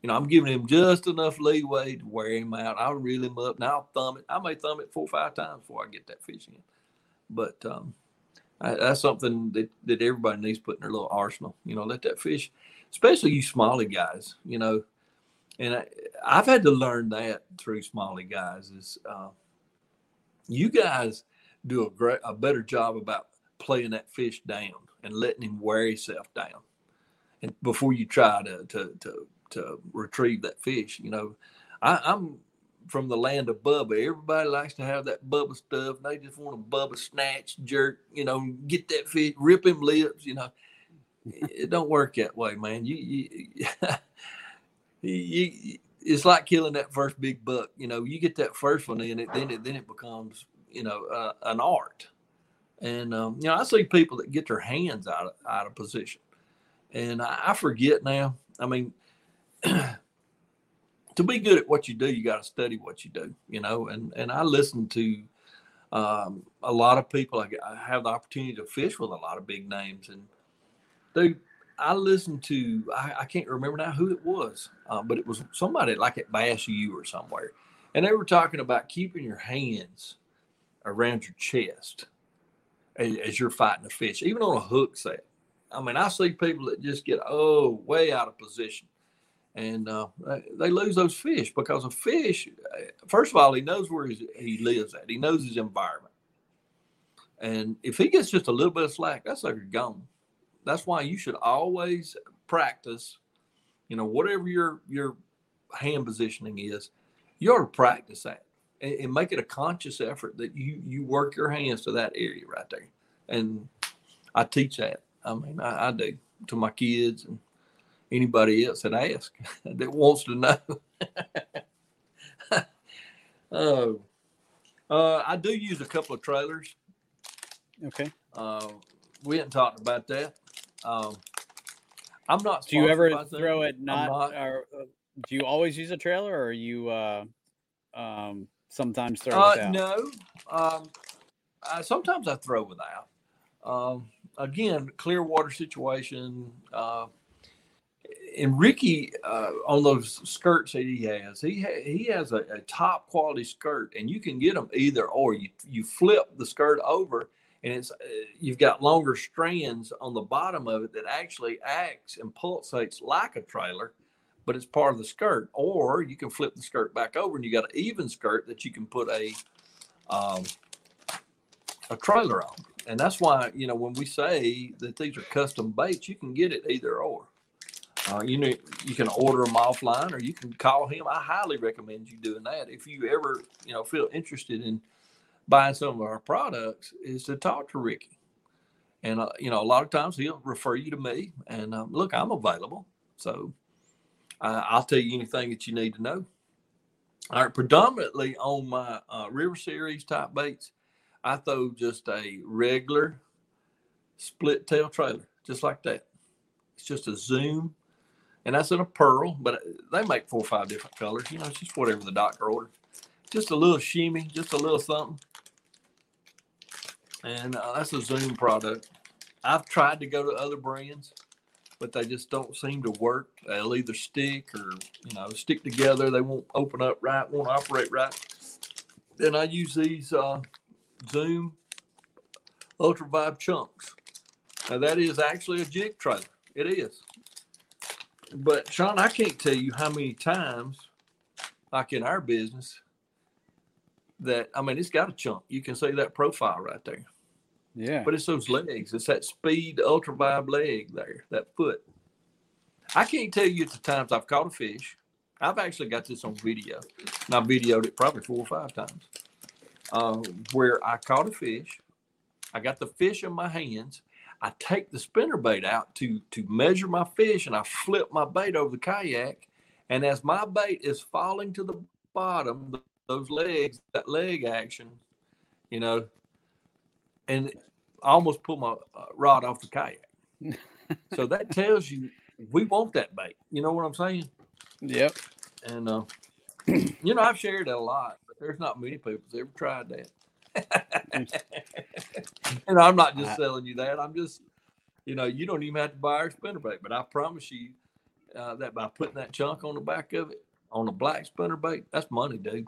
you know, I'm giving him just enough leeway to wear him out. I'll reel him up and I'll thumb it. I may thumb it four or five times before I get that fish in. But um, I, that's something that, that everybody needs to put in their little arsenal. You know, let that fish, especially you smalley guys, you know, and I, have had to learn that through Smalley guys is uh, you guys do a great a better job about playing that fish down and letting him wear himself down, and before you try to to to, to retrieve that fish, you know, I, I'm from the land of Bubba. Everybody likes to have that Bubba stuff. They just want to Bubba snatch, jerk, you know, get that fish, rip him lips, you know. It don't work that way, man. You, you you, it's like killing that first big buck. You know, you get that first one in it, then it then it becomes you know uh, an art. And um, you know, I see people that get their hands out of out of position, and I, I forget now. I mean, to be good at what you do, you got to study what you do. You know, and and I listen to um, a lot of people. I, I have the opportunity to fish with a lot of big names, and dude, I listened to I, I, can't remember now who it was, uh, but it was somebody like at Bass U or somewhere, and they were talking about keeping your hands around your chest as, as you're fighting a fish, even on a hook set. I mean, I see people that just get oh way out of position, and uh, they lose those fish because a fish. First of all, he knows where he lives at. He knows his environment, and if he gets just a little bit of slack, that's like gone that's why you should always practice you know whatever your your hand positioning is you ought to practice that and, and, make it a conscious effort that you you work your hands to that area right there. And i teach that. I mean i, I do to my kids and anybody else that asks that wants to know. Oh uh, i do use a couple of trailers. Okay. Uh, we hadn't talked about that um, I'm not. Do you ever throw it not, not, or uh, do you always use a trailer, or you uh, um, sometimes throw uh, without? No. Um, I, sometimes I throw without. Um, again, clear water situation. Uh, and Ricky uh, on those skirts that he has, he ha- he has a, a, top quality skirt, and you can get them either or. You you flip the skirt over, and it's uh, you've got longer strands on the bottom of it that actually acts and pulsates like a trailer, but it's part of the skirt. Or you can flip the skirt back over, and you got an even skirt that you can put a um, a trailer on. And that's why you know when we say that these are custom baits, you can get it either or. Uh, you know, you can order them offline, or you can call him. I highly recommend you doing that if you ever, you know, feel interested in buying some of our products. Is to talk to Ricky, and uh, you know, a lot of times he'll refer you to me. And um, look, I'm available, so uh, I'll tell you anything that you need to know. All right, predominantly on my uh, River Series type baits, I throw just a regular split tail trailer, just like that. It's just a zoom and that's in a pearl, but they make four or five different colors. You know, it's just whatever the doctor ordered. Just a little shimmy, just a little something. And uh, that's a Zoom product. I've tried to go to other brands, but they just don't seem to work. They'll either stick or, you know, stick together. They won't open up right, won't operate right. Then I use these uh, Zoom Ultra Vibe chunks. Now, that is actually a jig trailer. It is but Sean, I can't tell you how many times, like in our business, that I mean, it's got a chunk. You can see that profile right there. Yeah. But it's those legs. It's that speed ultra vibe leg there, that foot. I can't tell you the times I've caught a fish. I've actually got this on video. And I videoed it probably four or five times. Uh, where I caught a fish. I got the fish in my hands I take the spinner bait out to to measure my fish, and I flip my bait over the kayak. And as my bait is falling to the bottom, those legs, that leg action, you know, and I almost pull my uh, rod off the kayak. so that tells you we want that bait. You know what I'm saying? Yep. And uh, you know, I've shared that a lot, but there's not many people that's ever tried that. and I'm not just selling you that. I'm just, you know, you don't even have to buy our spinnerbait, but I promise you uh, that by putting that chunk on the back of it on a black spinnerbait, that's money, dude.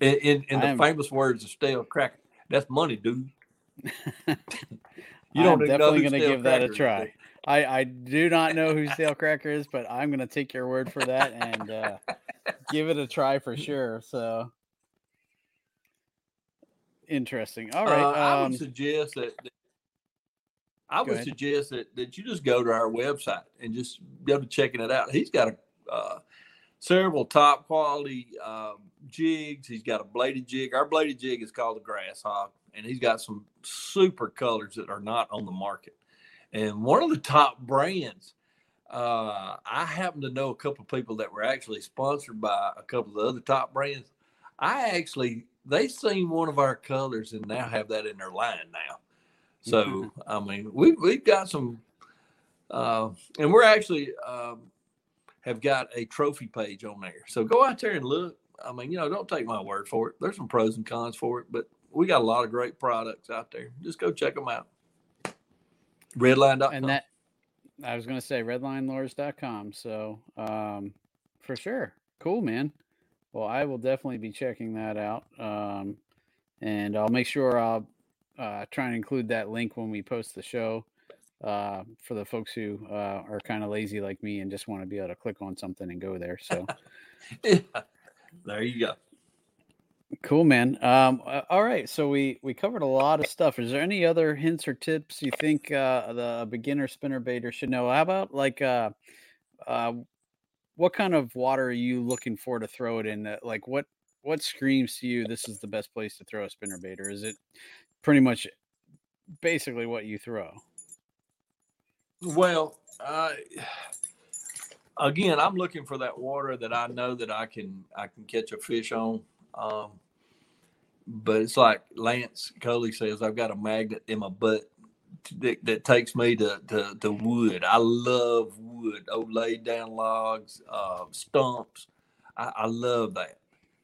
In, in, in the am, famous words of Stale Cracker, that's money, dude. you don't I'm definitely going to give that a try. I, I do not know who Stale Cracker is, but I'm going to take your word for that and uh, give it a try for sure. So interesting. All right. Uh, I would um suggest that, that I would ahead. suggest that, that you just go to our website and just go to checking it out. He's got a uh, several top quality uh, jigs. He's got a bladed jig. Our bladed jig is called the Grass Hog, and he's got some super colors that are not on the market. And one of the top brands uh, I happen to know a couple of people that were actually sponsored by a couple of the other top brands. I actually they've seen one of our colors and now have that in their line now. So. I mean, we we've got some, uh, and we're actually um, have got a trophy page on there. So go out there and look. I mean, you know, don't take my word for it. There's some pros and cons for it, but we got a lot of great products out there. Just go check them out. Redline.com. And that I was going to say redlinelures.com. So, um, for sure. Cool, man. Well, I will definitely be checking that out. Um, and I'll make sure I'll uh, try and include that link when we post the show uh, for the folks who uh, are kind of lazy like me and just want to be able to click on something and go there. So, yeah. there you go. Cool, man. Um, all right, so we we covered a lot of stuff. Is there any other hints or tips you think uh, the beginner spinner baiter should know? How about like uh, uh, what kind of water are you looking for to throw it in? Uh, like what what screams to you this is the best place to throw a spinner baiter? Is it pretty much basically what you throw. Well, uh, again, I'm looking for that water that I know that I can I can catch a fish on. Um, but it's like Lance Coley says, I've got a magnet in my butt that, that takes me to, to, to wood. I love wood, old laid down logs, uh, stumps. I, I, love that.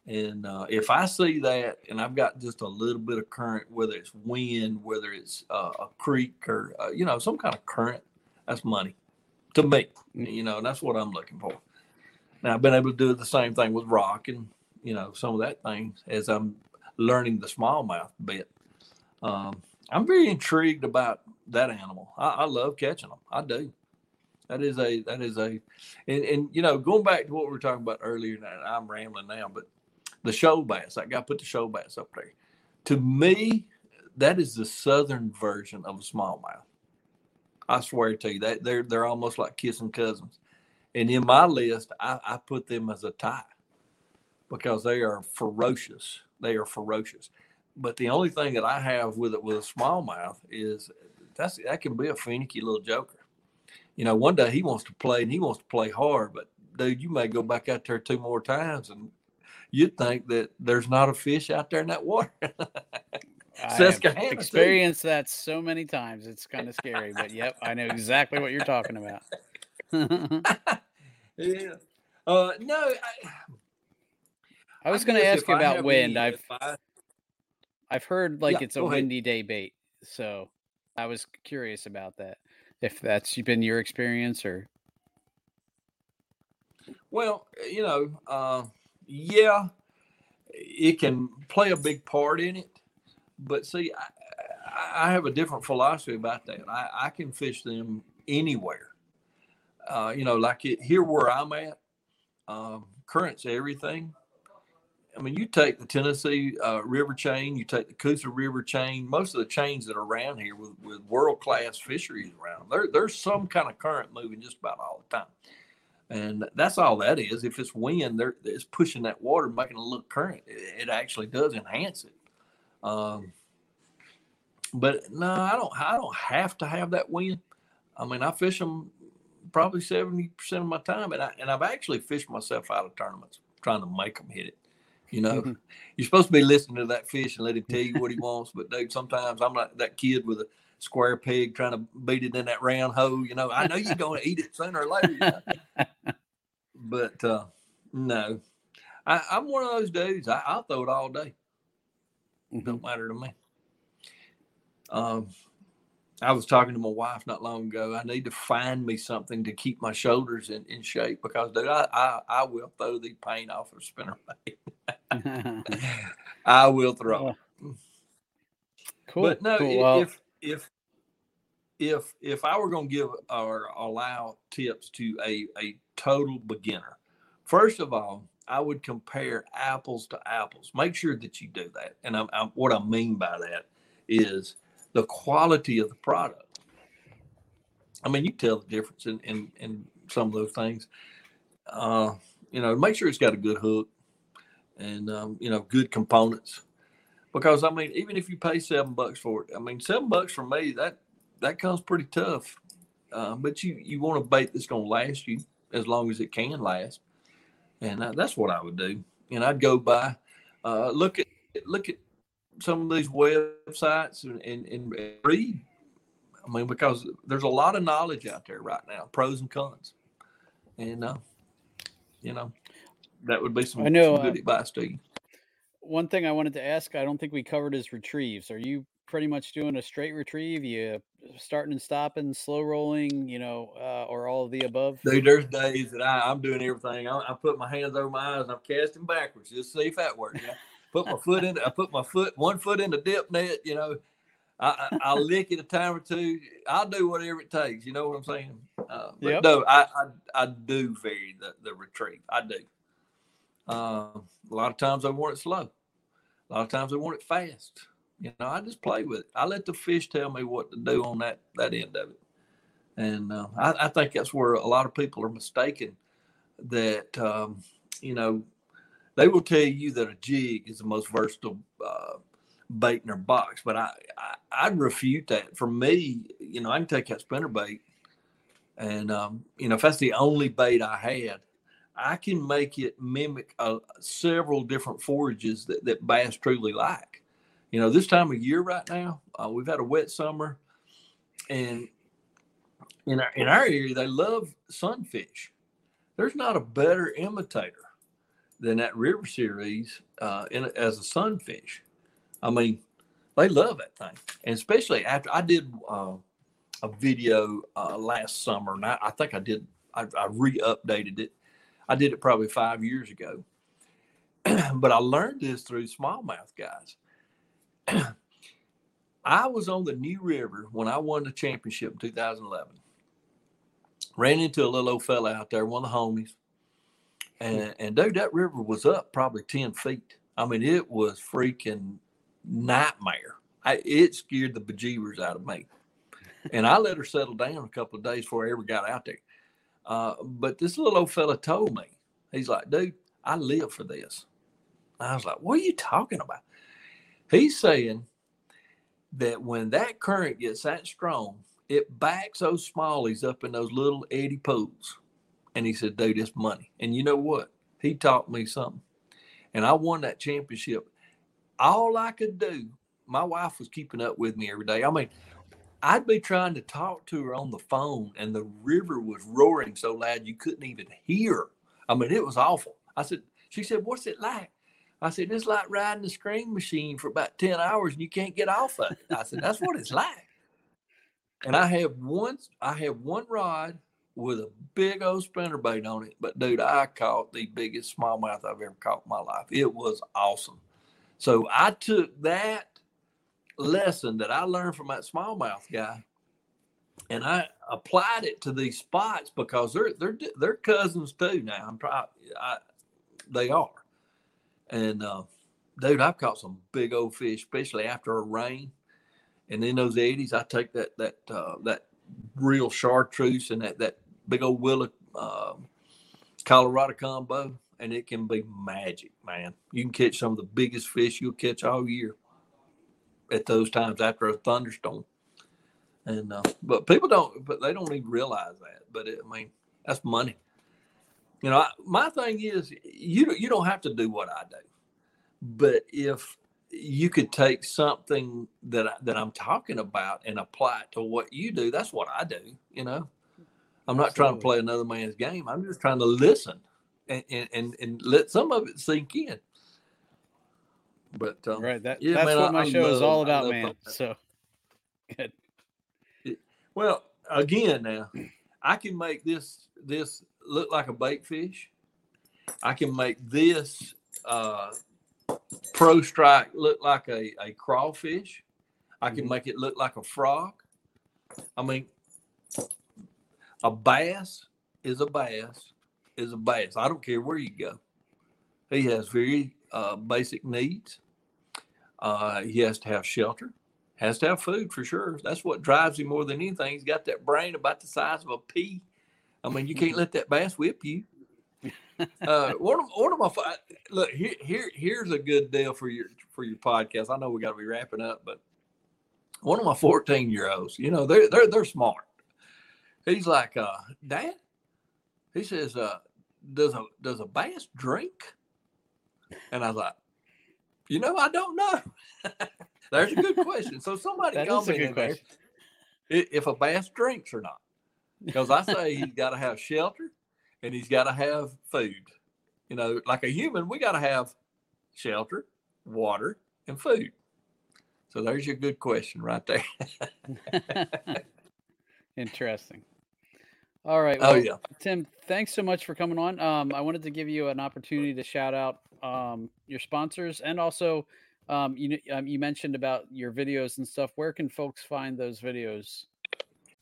And uh, if I see that and I've got just a little bit of current, whether it's wind, whether it's uh, a creek or, uh, you know, some kind of current, that's money to me. Mm. You know, that's what I'm looking for. Now, I've been able to do the same thing with rock and, you know, some of that thing as I'm learning the smallmouth bit. Um, I'm very intrigued about that animal. I, I, love catching them. I do. That is a that is a, and, and you know going back to what we were talking about earlier. And I'm rambling now, but the shoal bass. got to put the shoal bass up there. To me, that is the southern version of a smallmouth. I swear to you, that they're they're almost like kissing cousins. And in my list, I, I put them as a tie because they are ferocious. They are ferocious. But the only thing that I have with it with a smallmouth is that's that can be a finicky little joker. You know, one day he wants to play and he wants to play hard, but dude, you may go back out there two more times and you'd think that there's not a fish out there in that water. I have experienced that so many times. It's kind of scary, but yep, I know exactly what you're talking about. yeah. Uh, no, I, I was going to ask you about wind. I've I, I've heard like yeah, it's a windy day bait, so I was curious about that. If that's been your experience, or well, you know, uh, yeah, it can play a big part in it. But see, I, I have a different philosophy about that. I, I can fish them anywhere. Uh, you know, like it, here where I'm at, um, currents everything. I mean, you take the Tennessee uh, River chain, you take the Coosa River chain, most of the chains that are around here with, with world class fisheries around, there, there's some kind of current moving just about all the time. And that's all that is. If it's wind, it's pushing that water, making a little current. It, it actually does enhance it. Um, but no, I don't. I don't have to have that wind. I mean, I fish them probably seventy percent of my time, and I and I've actually fished myself out of tournaments trying to make them hit it. You know, mm-hmm. you're supposed to be listening to that fish and let him tell you what he wants. But dude, sometimes I'm like that kid with a square peg trying to beat it in that round hole. You know, I know you're going to eat it sooner or later. You know? but uh, no, I, am one of those dudes. I, will throw it all day. Mm-hmm. Don't matter to me. Um, I was talking to my wife not long ago. I need to find me something to keep my shoulders in, in shape because, dude, I, I, I will throw the paint off of spinner. I will throw. Cool. But no, cool. if, if if if if I were going to give or allow tips to a a total beginner, first of all, I would compare apples to apples. Make sure that you do that. And I'm, I'm, what I mean by that is the quality of the product. I mean, you tell the difference in, in, in some of those things. Uh, you know, make sure it's got a good hook and, um, you know, good components. Because, I mean, even if you pay seven bucks for it, I mean, seven bucks for me, that, that comes pretty tough. Uh, but you, you want a bait that's going to last you as long as it can last and uh, that's what I would do. And I'd go by, uh, look at look at some of these websites and, and, and read. I mean, because there's a lot of knowledge out there right now, pros and cons, and uh, you know that would be some, I know, some good uh, advice to you. One thing I wanted to ask, I don't think we covered is retrieves. Are you pretty much doing a straight retrieve? You starting and stopping, slow rolling, you know, uh, or all of the above? Dude, there's days that I, am doing everything. I, I, put my hands over my eyes and I'm casting backwards just to see if that works. You know? put my foot in. I put my foot one foot in the dip net. You know, I, I, will lick it a time or two. I'll do whatever it takes. You know what I'm saying? Uh, but yep. no, I, I, I do vary the the retrieve. I do. Uh, a lot of times I want it slow. A lot of times I want it fast. You know, I just play with it. I let the fish tell me what to do on that that end of it, and uh, I, I, think that's where a lot of people are mistaken. That um, you know, they will tell you that a jig is the most versatile uh, bait in their box. But I, I would refute that. For me, you know, I can take that spinner bait, and um, you know, if that's the only bait I had, I can make it mimic uh, several different forages that, that bass truly like. You know, this time of year right now, uh, we've had a wet summer, and in our in our area, they love sunfish. There's not a better imitator than that river series uh, in, as a sunfish. I mean, they love that thing, and especially after I did uh, a video uh, last summer, and I, I think I did. I, I re-updated it. I did it probably five years ago, but I learned this through smallmouth guys. I was on the New River when I won the championship in 2011. Ran into a little old fella out there, one of the homies, and and dude, that river was up probably 10 feet. I mean, it was freaking nightmare. I, it scared the bejeebers out of me. And I let her settle down a couple of days before I ever got out there. Uh, but this little old fella told me, he's like, dude, I live for this. I was like, what are you talking about? He's saying that when that current gets that strong, it backs those smallies up in those little eddy pools. And he said, dude, it's money. And you know what? He taught me something. And I won that championship. All I could do, my wife was keeping up with me every day. I mean, I'd be trying to talk to her on the phone, and the river was roaring so loud you couldn't even hear. I mean, it was awful. I said, she said, What's it like? I said, It's like riding a screen machine for about 10 hours and you can't get off of it. I said, That's what it's like. And I have one, I have one rod with a big old spinner bait on it. But dude, I caught the biggest smallmouth I've ever caught in my life. It was awesome. So I took that lesson that I learned from that smallmouth guy and I applied it to these spots because they're they're they're cousins too now. I'm trying, I, they are, and uh, dude, I've caught some big old fish, especially after a rain. And in those eddies, I take that that uh, that real chartreuse and that that big old willow uh, Colorado combo, and it can be magic, man. You can catch some of the biggest fish you'll catch all year at those times after a thunderstorm. And uh, but people don't, but they don't even realize that. But it, I mean, that's money. You know, I, my thing is, you you don't have to do what I do, but if you could take something that I, that I'm talking about and apply it to what you do, that's what I do. You know, I'm not Absolutely. trying to play another man's game. I'm just trying to listen and and, and, and let some of it sink in. But um, right, that, yeah, that's man, what my I, show love, is all about, man. So good. Well, again, now I can make this this look like a bait fish. I can make this uh, pro strike look like a, a crawfish. I can mm-hmm. make it look like a frog. I mean, a bass is a bass is a bass. I don't care where you go. He has very uh, basic needs. Uh, he has to have shelter, has to have food for sure. That's what drives him more than anything. He's got that brain about the size of a pea. I mean, you can't let that bass whip you. Uh, one of one of my look here here here's a good deal for your for your podcast. I know we got to be wrapping up, but one of my 14 year olds, you know, they're they're they're smart. He's like, uh, Dad, he says, uh, does a does a bass drink? And I thought, you know, I don't know. There's a good question. So somebody comment in there if a bass drinks or not. Because I say he's got to have shelter and he's got to have food. You know, like a human, we got to have shelter, water, and food. So there's your good question right there. Interesting. All right. Oh, well, oh yeah, Tim. Thanks so much for coming on. Um, I wanted to give you an opportunity to shout out um, your sponsors and also um, you um, you mentioned about your videos and stuff. Where can folks find those videos?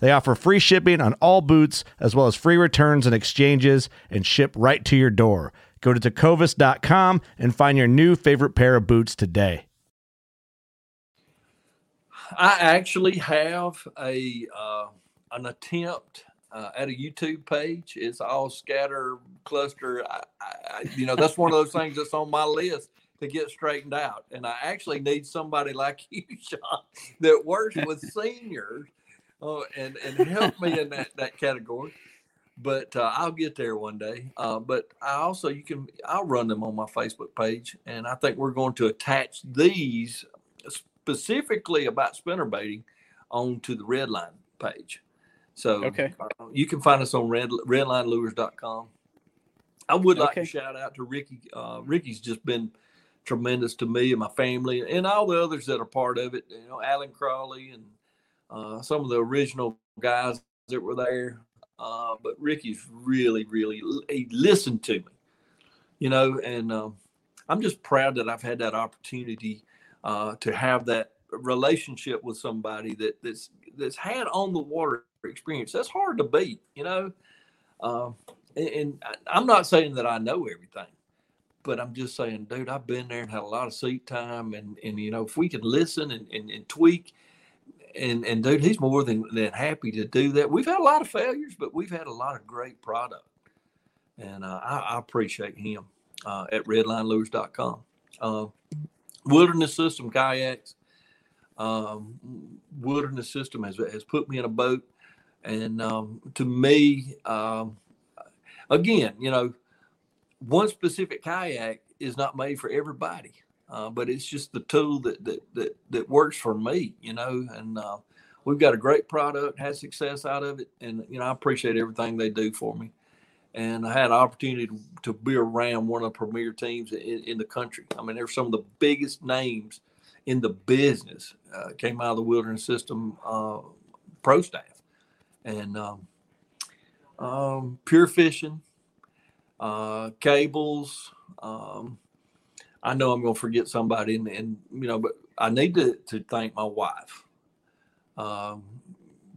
They offer free shipping on all boots, as well as free returns and exchanges, and ship right to your door. Go to tecovas.com and find your new favorite pair of boots today. I actually have a uh, an attempt uh, at a YouTube page. It's all scatter cluster. I, I, you know, that's one of those things that's on my list to get straightened out. And I actually need somebody like you, Sean, that works with seniors uh, and and help me in that that category. But uh, I'll get there one day. Uh, but I also you can I'll run them on my Facebook page, and I think we're going to attach these specifically about spinner baiting onto the Redline page. So okay. Uh, you can find us on red, redlinelures.com. I would like okay. to shout out to Ricky. Uh, Ricky's just been tremendous to me and my family and all the others that are part of it. You know, Alan Crawley and uh, some of the original guys that were there. Uh, but Ricky's really, really, he listened to me, you know, and um, I'm just proud that I've had that opportunity uh, to have that relationship with somebody that that's that's had on the water experience. That's hard to beat, you know. Uh, and, and I'm not saying that I know everything, but I'm just saying, dude, I've been there and had a lot of seat time, and and you know, if we can listen and, and, and tweak, and and dude, he's more than than happy to do that. We've had a lot of failures, but we've had a lot of great product, and uh, I, I, appreciate him uh, at redlinelures.com. Uh, wilderness system kayaks. Um, wilderness system has, has put me in a boat. And um, to me, um, again, you know, one specific kayak is not made for everybody, uh, but it's just the tool that, that, that, that works for me, you know, and uh, we've got a great product, had success out of it. And, you know, I appreciate everything they do for me and I had an opportunity to, to be around one of the premier teams in, in, the country. I mean, they're some of the biggest names in the business uh, came out of the wilderness system uh, pro staff, and um, um, pure fishing, uh, cables. Um, I know I'm going to forget somebody, and, and, you know, but I need to, to thank my wife. Um,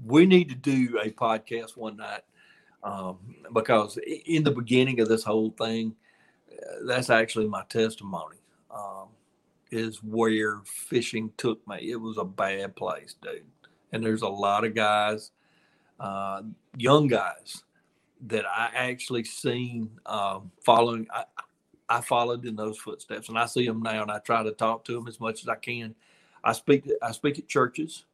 we need to do a podcast one night um, because in the beginning of this whole thing, uh, that's actually my testimony. Um, is where fishing took me. It was a bad place, dude. And there's a lot of guys, uh, young guys, that I actually seen um, following. I, I followed in those footsteps, and I see them now, and I try to talk to them as much as I can. I speak. I speak at churches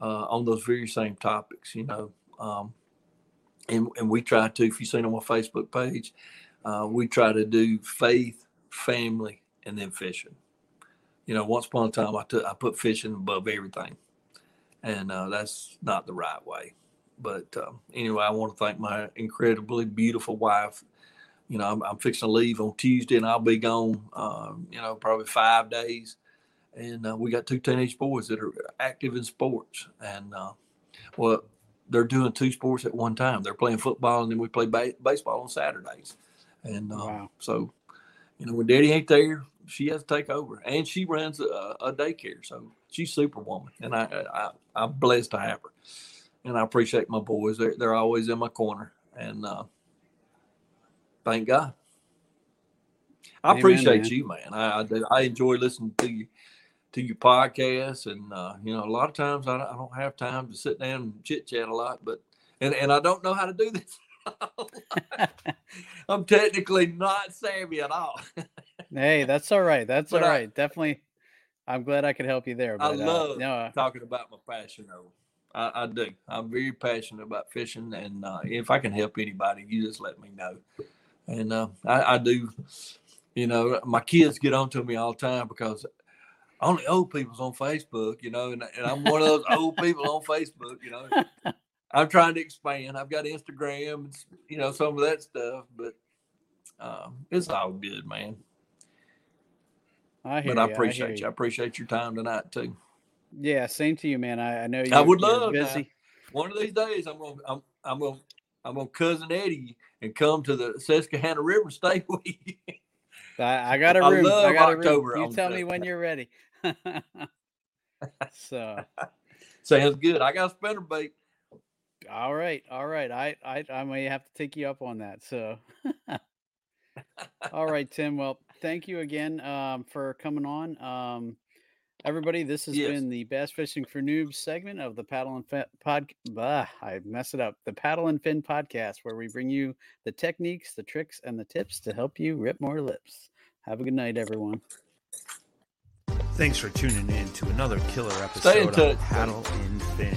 uh, on those very same topics. You know, um, and, and we try to, if you've seen on my Facebook page, uh, we try to do faith, family, and then fishing. You know, once upon a time, I, took, I put fishing above everything, and uh, that's not the right way. But um, anyway, I want to thank my incredibly beautiful wife. You know, I'm, I'm fixing to leave on Tuesday, and I'll be gone. Uh, you know, probably five days, and uh, we got two teenage boys that are active in sports, and uh, well, they're doing two sports at one time. They're playing football and then we play ba- baseball on Saturdays. And uh, wow. so, you know, when Daddy ain't there, she has to take over, and she runs a, a daycare, so she's superwoman, and I, I I'm blessed to have her, and I appreciate my boys. They're they're always in my corner, and uh, thank God. I Amen, appreciate man. you, man. I, I, I enjoy listening to you to your podcast, and uh, you know, a lot of times I, I don't have time to sit down and chit chat a lot, but and and I don't know how to do this. I'm technically not savvy at all. hey, that's all right. That's but all I. Definitely. I'm glad I could help you there. But, I uh, love uh, you know, talking about my passion though. I, I do. I'm very passionate about fishing, and uh, if I can help anybody, you just let me know. And uh, I, I do. You know, my kids get on to me all the time because only old people's on Facebook, you know, and, and I'm one of those old people on Facebook, you know. I'm trying to expand. I've got Instagram, and, you know, some of that stuff, but um, it's all good, man. I hear but I you, appreciate hear you. I appreciate your time tonight too. Yeah, same to you, man. I, I know you. I would love busy. One of these days, I'm gonna, I'm, I'm gonna, I'm gonna cousin Eddie and come to the Susquehanna River and stay with you. I, I got a I room. I, love got a October room. You tell me when you're ready. so, Sounds good. I got a spinner bait. all right, all right. I, I, I may have to take you up on that. So, all right, Tim. Well, thank you again um, for coming on. Um, everybody, this has Yes. been the Bass Fishing for Noobs segment of the Paddle and Fin pod. Bah, I mess it up. The Paddle and Fin podcast, where we bring you the techniques, the tricks, and the tips to help you rip more lips. Have a good night, everyone. Thanks for tuning in to another killer episode of Paddle in Fin.